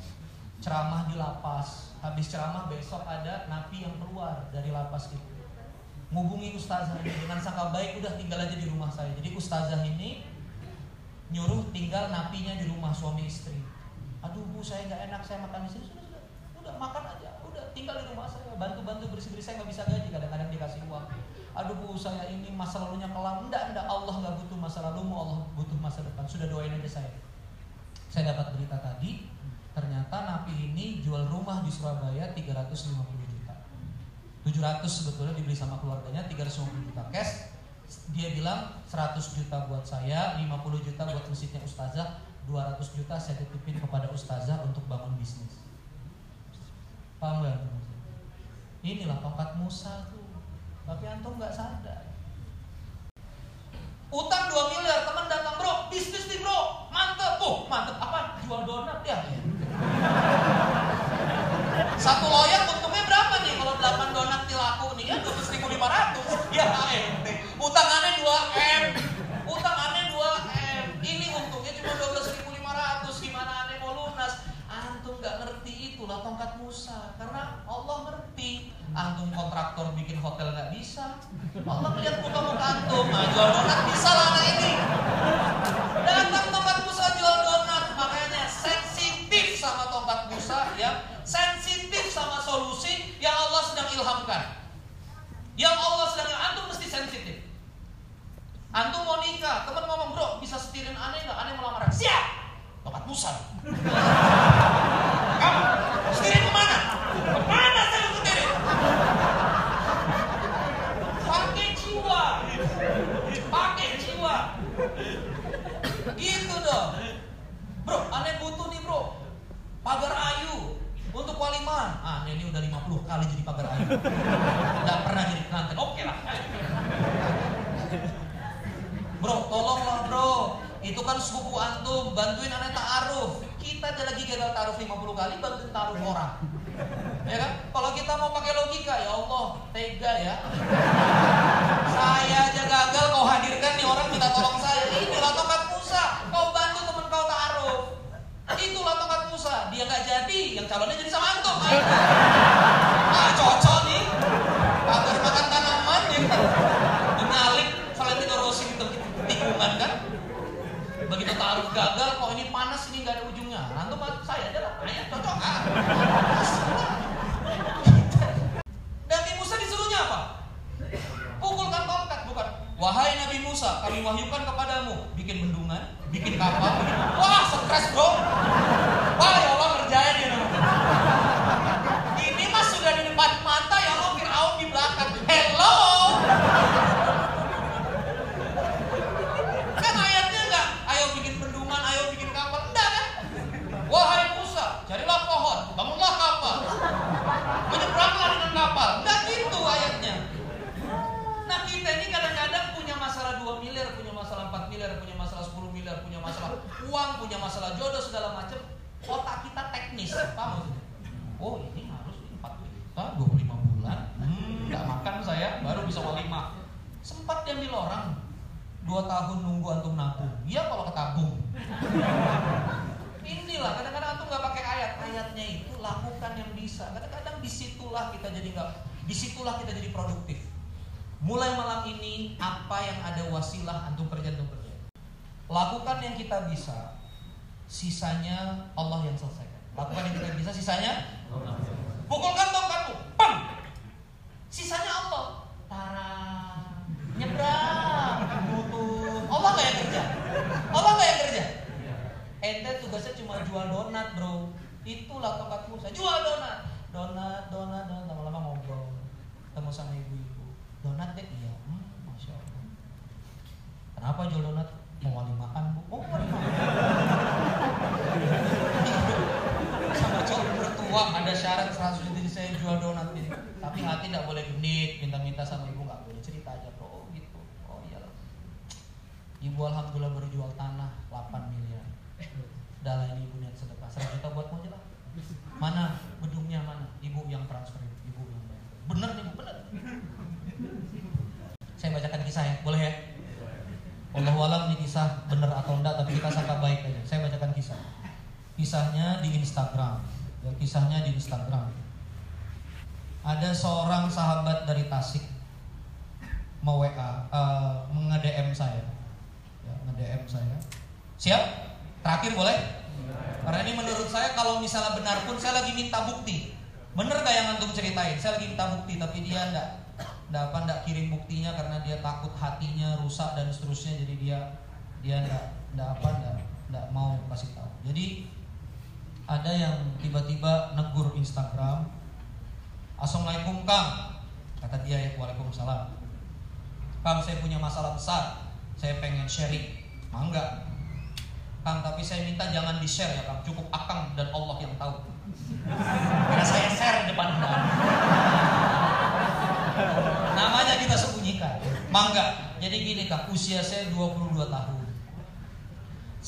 ceramah di lapas. Habis ceramah besok ada napi yang keluar dari lapas itu. Ngubungi ustazah ini dengan sangka baik udah tinggal aja di rumah saya. Jadi ustazah ini nyuruh tinggal napinya di rumah suami istri. Aduh bu saya nggak enak saya makan di sini. Sudah sudah. Udah makan aja. Udah tinggal di rumah saya. Bantu bantu bersih bersih saya nggak bisa gaji. Kadang-kadang dikasih uang. Aduh bu saya ini masa lalunya kelam. Enggak enggak Allah nggak butuh masa lalumu Allah butuh masa depan. Sudah doain aja saya. Saya dapat berita tadi ternyata napi ini jual rumah di Surabaya 350 juta 700 sebetulnya dibeli sama keluarganya 350 juta cash. Dia bilang 100 juta buat saya 50 juta buat masjidnya ustazah 200 juta saya titipin kepada ustazah untuk bangun bisnis. Paham gak? inilah tongkat Musa tuh. Tapi antum nggak sadar. Utang 2 miliar teman datang bro bisnis nih bro. Mantep. Oh mantep. Apa? Jual donat ya? Satu loyang untungnya berapa nih? Kalau 8 donat dilaku nih ya 12.500 ya ente. Utang aneh 2 m. Utang aneh 2 m. Ini untungnya cuma 12.500 gimana aneh mau lunas? Antum nggak ngerti itulah tongkat Musa. Karena Allah ngerti. Antum kontraktor bikin hotel nggak bisa. Allah melihat muka muka antum. Nah, jual donat bisa lah anak ini. Datang yang Allah sedang antum mesti sensitif. Antum mau nikah teman ngomong bro bisa setirin aneh nggak? Aneh mau lamaran. Siap! Tongkat Musa kamu setirin ke mana ke mana saya mau setirin pakai jiwa pakai jiwa gitu dong bro aneh butuh nih bro pagar ayu untuk ini udah 50 kali jadi pagar ayu nggak pernah jadi pengantin. Oke lah. Bro tolonglah bro. Itu kan sepupu antum. Bantuin aneh ta'aruf. Kita ada lagi gagal taruh 50 kali bantuin taruh orang. Ya kan? Kalau kita mau pakai logika ya Allah tega ya. Saya aja gagal kau hadirkan nih orang minta tolong saya. Inilah tongkat Itulah tongkat Musa. Dia nggak jadi, yang calonnya jadi sama Anto. Ah, cocok nih. Pamer makan tanaman ya kan. Dinalik Valentino Rossi gitu, tikungan kan. Begitu taruh gagal, kok ini panas ini nggak ada ujungnya. Nah, Antum saya adalah ayat cocok ah. Dan Musa disuruhnya apa? Pukulkan tongkat bukan. Wahai Nabi Musa, kami wahyukan kepadamu bikin bendungan, bikin kapal. Wah, stres bro. Wah, ya Kisahnya di Instagram. Ya, kisahnya di Instagram. Ada seorang sahabat dari Tasik mau WA, uh, nge-DM saya. Ya, nge-DM saya. Siap? Terakhir boleh? Karena ini menurut saya kalau misalnya benar pun saya lagi minta bukti. Bener gak yang antum ceritain? Saya lagi minta bukti tapi dia enggak enggak apa enggak kirim buktinya karena dia takut hatinya rusak dan seterusnya jadi dia dia enggak enggak apa enggak enggak mau kasih tahu. Jadi ada yang tiba-tiba negur Instagram Assalamualaikum Kang Kata dia ya Waalaikumsalam. Kang saya punya masalah besar Saya pengen sharing. Mangga Kang tapi saya minta jangan di share ya Kang. Cukup Akang dan Allah yang tahu. Karena saya share depan Anda. Namanya kita sembunyikan. Mangga Jadi gini Kang Usia saya 22 tahun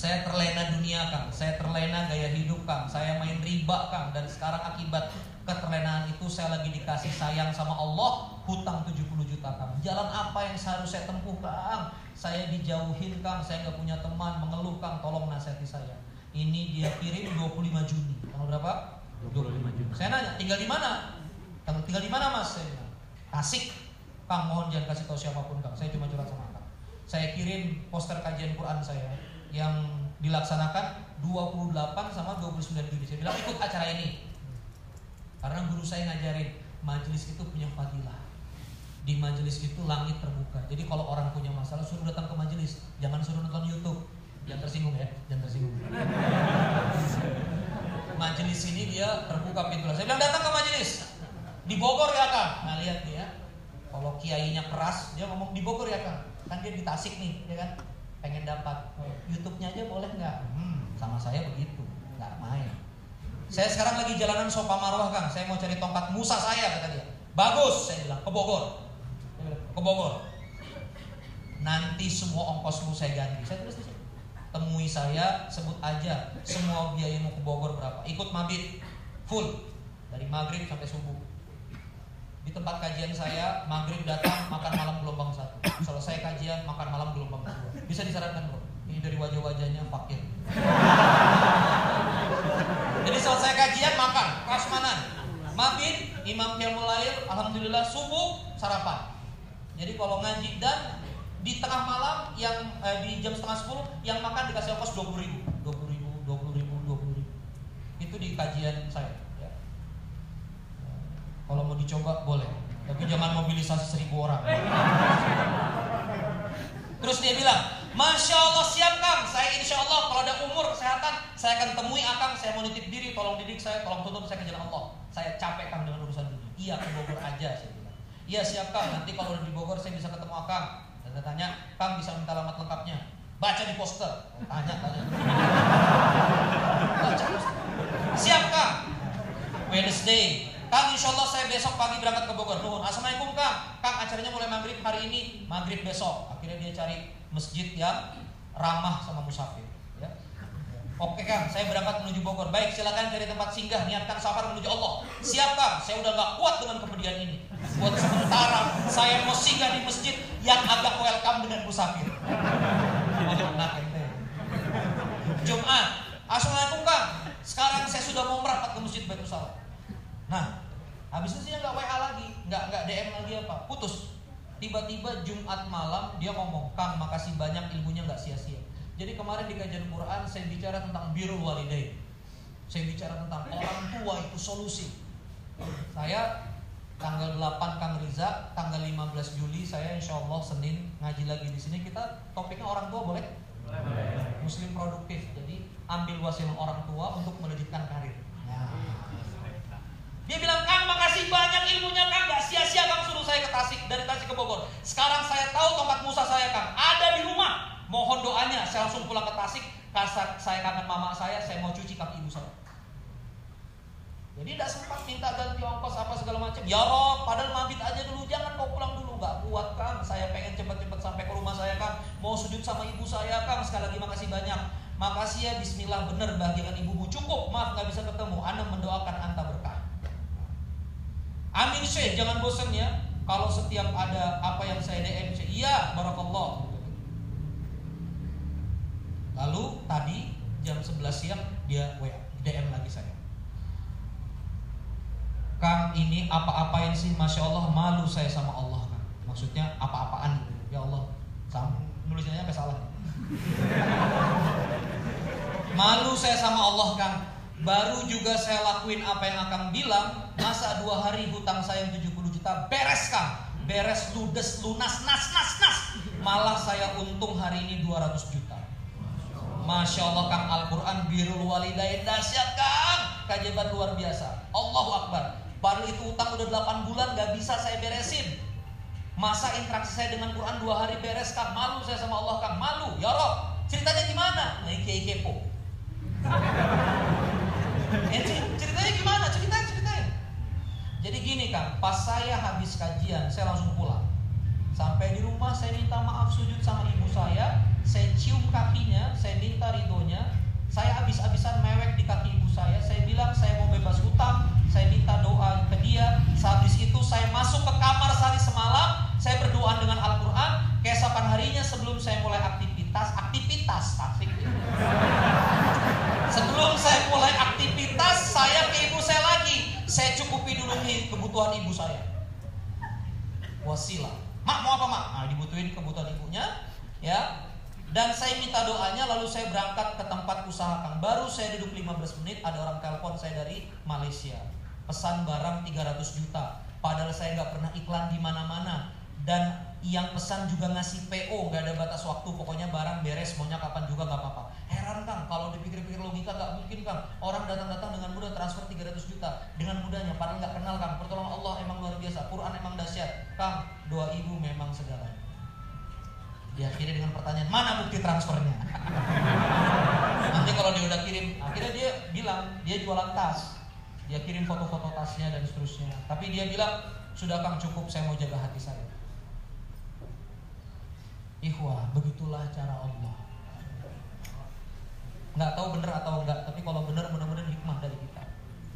saya terlena dunia kang, saya terlena gaya hidup kang, saya main riba kang dan sekarang akibat keterlenaan itu saya lagi dikasih sayang sama Allah hutang 70 juta kang. Jalan apa yang seharusnya saya tempuh kang? Saya dijauhin kang, saya nggak punya teman, mengeluh kang, tolong nasihati saya. Ini dia kirim 25 Juni. Tanggal berapa? 25 Juni. Saya nanya, tinggal di mana? Tanggal tinggal di mana mas? Saya bilang, Tasik. Kang mohon jangan kasih tahu siapa pun kang. Saya cuma curhat sama kang. Saya kirim poster kajian Quran saya yang dilaksanakan 28 sama 29 Juni. Saya bilang ikut acara ini. Karena guru saya ngajarin majelis itu punya fadilah. Di majelis itu langit terbuka. Jadi kalau orang punya masalah suruh datang ke majelis, jangan suruh nonton YouTube. Jangan tersinggung ya, jangan tersinggung. majelis ini dia terbuka pintu. Saya bilang datang ke majelis. Di Bogor ya kak. Nah lihat dia. Kalau kiainya keras, dia ngomong di Bogor ya kak. Kan dia di Tasik nih, ya kan? Pengen dapat YouTube-nya aja boleh nggak? Hmm, sama saya begitu, nggak main. Saya sekarang lagi jalanan sopa marwah kang, saya mau cari tongkat Musa saya kata dia. Bagus, saya bilang ke Bogor, ke Bogor. Nanti semua ongkosmu saya ganti. Saya tulis di sini. Temui saya, sebut aja semua biaya mau ke Bogor berapa. Ikut mabit full dari maghrib sampai subuh. Di tempat kajian saya, maghrib datang, makan malam gelombang satu. Selesai kajian, makan malam gelombang dua. Bisa disarankan bro. Ini dari wajah-wajahnya fakir. Jadi selesai kajian, makan, prasmanan. Mabit, imam qiyamul lail, alhamdulillah subuh sarapan. Jadi kalau ngaji dan di tengah malam yang eh, di jam setengah sepuluh yang makan dikasih ongkos dua puluh ribu, dua puluh ribu, dua puluh ribu, dua puluh ribu. Itu di kajian saya. Kalau mau dicoba boleh, tapi jangan mobilisasi seribu orang. Terus dia bilang, Masya Allah siap Kang, saya insya Allah kalau ada umur kesehatan, saya akan temui Akang, saya mau nitip diri, tolong didik saya, tolong tutup saya ke jalan Allah. Saya capek Kang dengan urusan dunia. Iya ke Bogor aja saya bilang. Iya siap Kang, nanti kalau udah di Bogor saya bisa ketemu Akang. Dan saya tanya, Kang bisa minta alamat lengkapnya? Baca di poster. Tanya, tanya. Baca poster. Siap Kang. Wednesday, Kang, insya Allah saya besok pagi berangkat ke Bogor. Nuhun. Assalamualaikum Kang. Kang, acaranya mulai maghrib hari ini, maghrib besok. Akhirnya dia cari masjid yang ramah sama musafir. Ya. Oke Kang, saya berangkat menuju Bogor. Baik, silakan cari tempat singgah. Niatkan safar menuju Allah. Siap Kang, saya udah gak kuat dengan kemudian ini. Buat sementara, saya mau singgah di masjid yang agak welcome dengan musafir. Jumat, Assalamualaikum Kang. Sekarang saya sudah mau merapat ke masjid Baitul Salam. Nah, habis itu dia nggak WA lagi, nggak nggak DM lagi apa, putus. Tiba-tiba Jumat malam dia ngomong, Kang makasih banyak ilmunya nggak sia-sia. Jadi kemarin di kajian Quran saya bicara tentang birrul walidain. Saya bicara tentang orang tua itu solusi. Saya tanggal 8 Kang Riza, tanggal 15 Juli saya insya Allah Senin ngaji lagi di sini. Kita topiknya orang tua boleh? Muslim produktif. Jadi ambil wasilah orang tua untuk melanjutkan karir. Nah. Dia bilang, Kang makasih banyak ilmunya Kang. Gak sia-sia Kang suruh saya ke Tasik Dari Tasik ke Bogor. Sekarang saya tahu tongkat Musa saya Kang. Ada di rumah. Mohon doanya Saya langsung pulang ke Tasik. Kasar, Saya kangen mama saya Saya mau cuci kaki ibu saya Jadi tidak sempat minta ganti ongkos apa segala macam. Ya Rob padahal mabit aja dulu. Jangan kau pulang dulu. Gak kuat Kang. Saya pengen cepat-cepat sampai ke rumah saya Kang. Mau sujud sama ibu saya Kang. Sekali lagi makasih banyak. Makasih ya Bismillah. Bener bagian ibumu Cukup. Maaf gak bisa ketemu. Anda mendoakan Amin Syekh, jangan bosan ya. Kalau setiap ada apa yang saya DM, Syekh, iya, barakallah. Lalu tadi jam 11 siang dia WA, DM lagi saya. Kang ini apa-apain sih, masya Allah malu saya sama Allah kan. Maksudnya apa-apaan. Ya Allah, sama nulisnya sampai salah. malu saya sama Allah kan. Baru juga saya lakuin apa yang akan bilang Masa dua hari hutang saya yang 70 juta Beres kang. Beres ludes lunas nas nas nas. Malah saya untung hari ini 200 juta. Masya Allah kang Al-Quran birul walidain dahsyat kang. Kajian luar biasa. Allahu Akbar. Baru itu utang udah 8 bulan gak bisa saya beresin. Masa interaksi saya dengan Quran dua hari beres kang? Malu saya sama Allah kang. Malu. Ya Rob Ceritanya gimana? Nah kepo Eh, ceritanya gimana? Ceritain, ceritain. Jadi gini Kang, pas saya habis kajian, saya langsung pulang. Sampai di rumah saya minta maaf sujud sama ibu saya, saya cium kakinya, saya minta ridhonya. Saya habis-habisan mewek di kaki ibu saya, saya bilang saya mau bebas hutang, saya minta doa ke dia. Sehabis itu saya masuk ke kamar sehari semalam, saya berdoa dengan Al-Quran. Keesokan harinya sebelum saya mulai aktivitas, aktivitas, tasik. Sebelum saya mulai aktivitas, Saya cukupi dulu nih kebutuhan ibu saya. Wasilah. Mak mau apa mak? Nah, dibutuhin kebutuhan ibunya, ya. Dan saya minta doanya, lalu saya berangkat ke tempat usaha Kang. Baru saya duduk 15 menit, ada orang telepon saya dari Malaysia. Pesan barang 300 juta. Padahal saya nggak pernah iklan di mana-mana. Dan yang pesan juga ngasih PO, nggak ada batas waktu. Pokoknya barang beres, maunya kapan juga nggak apa-apa. Heran Kang, kalau dipikir-pikir logika nggak mungkin Kang. Orang datang-datang dengan mudah transfer 300 juta dengan mudahnya. Padahal nggak kenal Kang. Pertolongan Allah emang luar biasa. Quran emang dahsyat. Kang, doa ibu memang segalanya. Diakhiri dengan pertanyaan, mana bukti transfernya? Nanti kalau dia udah kirim, akhirnya dia bilang dia jualan tas. Dia kirim foto-foto tasnya dan seterusnya. Tapi dia bilang, sudah Kang cukup, saya mau jaga hati saya. Ikhwah, begitulah cara Allah. Nggak tahu bener atau enggak, tapi kalau bener mudah-mudahan hikmah dari kita.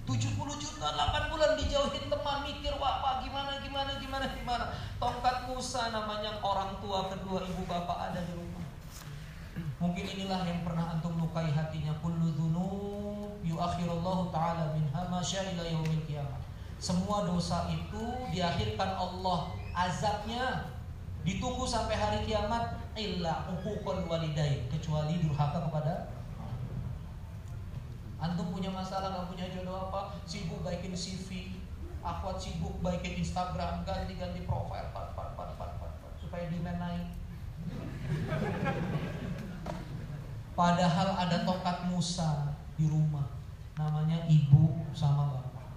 70 juta 8 bulan dijauhin teman mikir wah pak gimana gimana gimana gimana? Tongkat Musa namanya orang tua kedua ibu bapak ada di rumah. Mungkin inilah yang pernah antum lukai hatinya. Kullu dzunub yuakhirullahu taala minha ma ila yaumil qiyamah. Semua dosa itu diakhirkan Allah. Azabnya Ditunggu sampai hari kiamat. Illa uququl walidain kecuali durhaka kepada Antum punya masalah nggak punya jodoh apa? Sibuk baikin CV, akhwat sibuk baikin Instagram, ganti-ganti profile, pat, pat, pat, pat, pat, pat, supaya demand naik. Padahal ada tongkat Musa di rumah, namanya ibu sama bapak.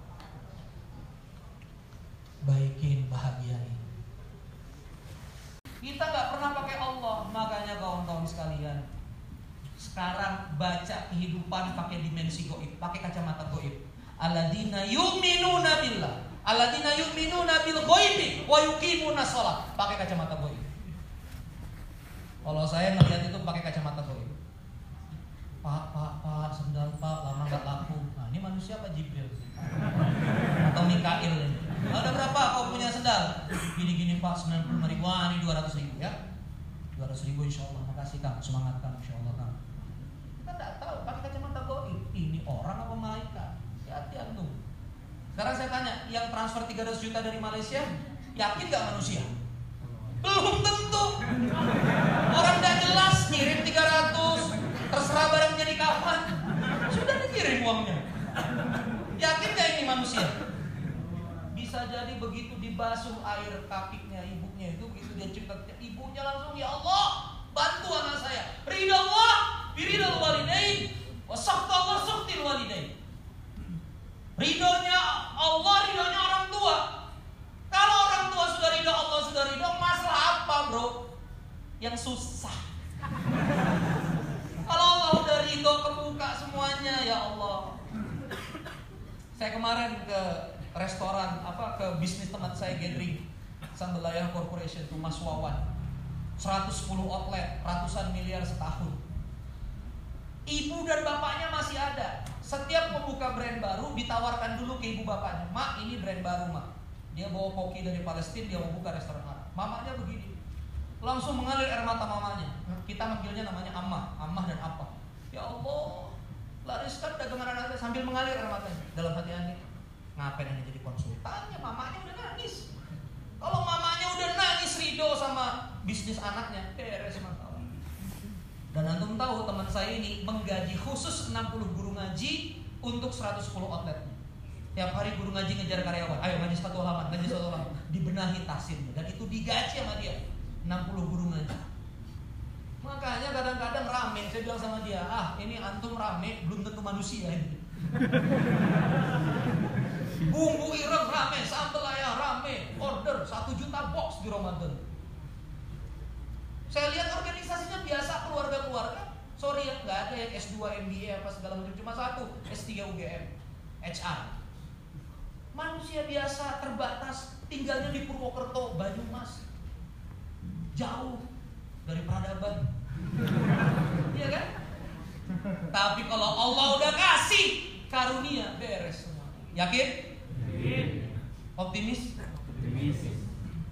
Baikin bahagiain. Kita nggak pernah pakai Allah, makanya kawan-kawan sekalian. Sekarang baca kehidupan pakai dimensi goib, pakai kacamata goib. Aladina yu'minuna billah. Aladina yu'minuna bil goibi wa yuqimuna sholat. Pakai kacamata goib. Kalau saya ngelihat itu pakai kacamata goib. Pak, pak, pak, sendal pak, lama nggak laku. Nah, ini manusia apa Jibril? Atau Mikail? Ada berapa kau punya sendal? Gini-gini pak, 95 ribu, wah ini 200 ribu ya. 200 ribu insya Allah, makasih kang, semangat kang, insya Allah kang. Kita nggak tahu, pakai kacamata goib, ini orang apa malaikat? Hati-hati antum. Sekarang saya tanya, yang transfer 300 juta dari Malaysia, yakin nggak manusia? Belum tentu. Orang nggak jelas, ngirim 300, terserah barang jadi kapan. Sudah dikirim uangnya. Yakin nggak ini manusia? Bisa jadi begitu dibasuh air kakinya ibunya itu begitu dia cerita ibunya langsung ya Allah bantu anak saya. Ridho Allah, biridho walidain, wasakta Allah saktil walidain. Ridhonya Allah, ridhonya orang tua. Kalau orang tua sudah ridho, Allah sudah ridho, masalah apa bro? Yang susah. Kalau Allah udah ridho kebuka semuanya ya Allah. Saya kemarin ke restoran apa ke bisnis teman saya gathering Sambelayah Corporation itu Mas Wawan 110 outlet ratusan miliar setahun Ibu dan bapaknya masih ada. Setiap membuka brand baru ditawarkan dulu ke ibu bapaknya Mak ini brand baru mak. Dia bawa koki dari Palestina dia mau buka restoran Arab. Mamanya begini. Langsung mengalir air mata mamanya. Kita manggilnya namanya Ammah. Ammah dan apa Ya Allah Lariskan dagangan anaknya sambil mengalir air matanya. Dalam hati Ani Ngapain Ani jadi konsultannya Mamanya udah nangis. Kalau mamanya udah nangis Ridho sama bisnis anaknya Beres masalah dan antum tahu teman saya ini menggaji khusus 60 guru ngaji untuk 110 outlet. Tiap hari guru ngaji ngejar karyawan, ayo ngaji satu halaman, ngaji satu halaman, dibenahi tasin dan itu digaji sama dia 60 guru ngaji. Makanya kadang-kadang rame, saya bilang sama dia, ah ini antum rame belum tentu manusia ini. Bumbu ireng rame, sambal ayam rame, order satu juta box di Ramadan. Saya lihat organisasinya biasa keluarga-keluarga. Sorry ya, nggak ada yang S2 MBA apa segala macam, cuma satu S3 UGM, HR. Manusia biasa terbatas, tinggalnya di Purwokerto, Banyumas, jauh dari peradaban. Iya kan? Tapi kalau Allah udah kasih karunia, beres semua. Yakin? Optimis? Optimis.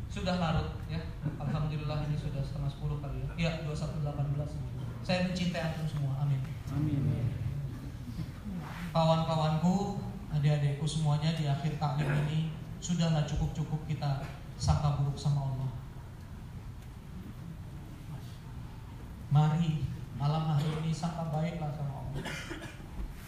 Sudah larut ya. Alhamdulillah ini sudah setengah sepuluh kali ya. Ya 2118. Saya mencintai antum semua. Amin. Amin. Kawan-kawanku, adik-adikku semuanya di akhir taklim ini sudahlah cukup-cukup kita sangka buruk sama Allah. Mari malam hari ini sangka baiklah sama Allah.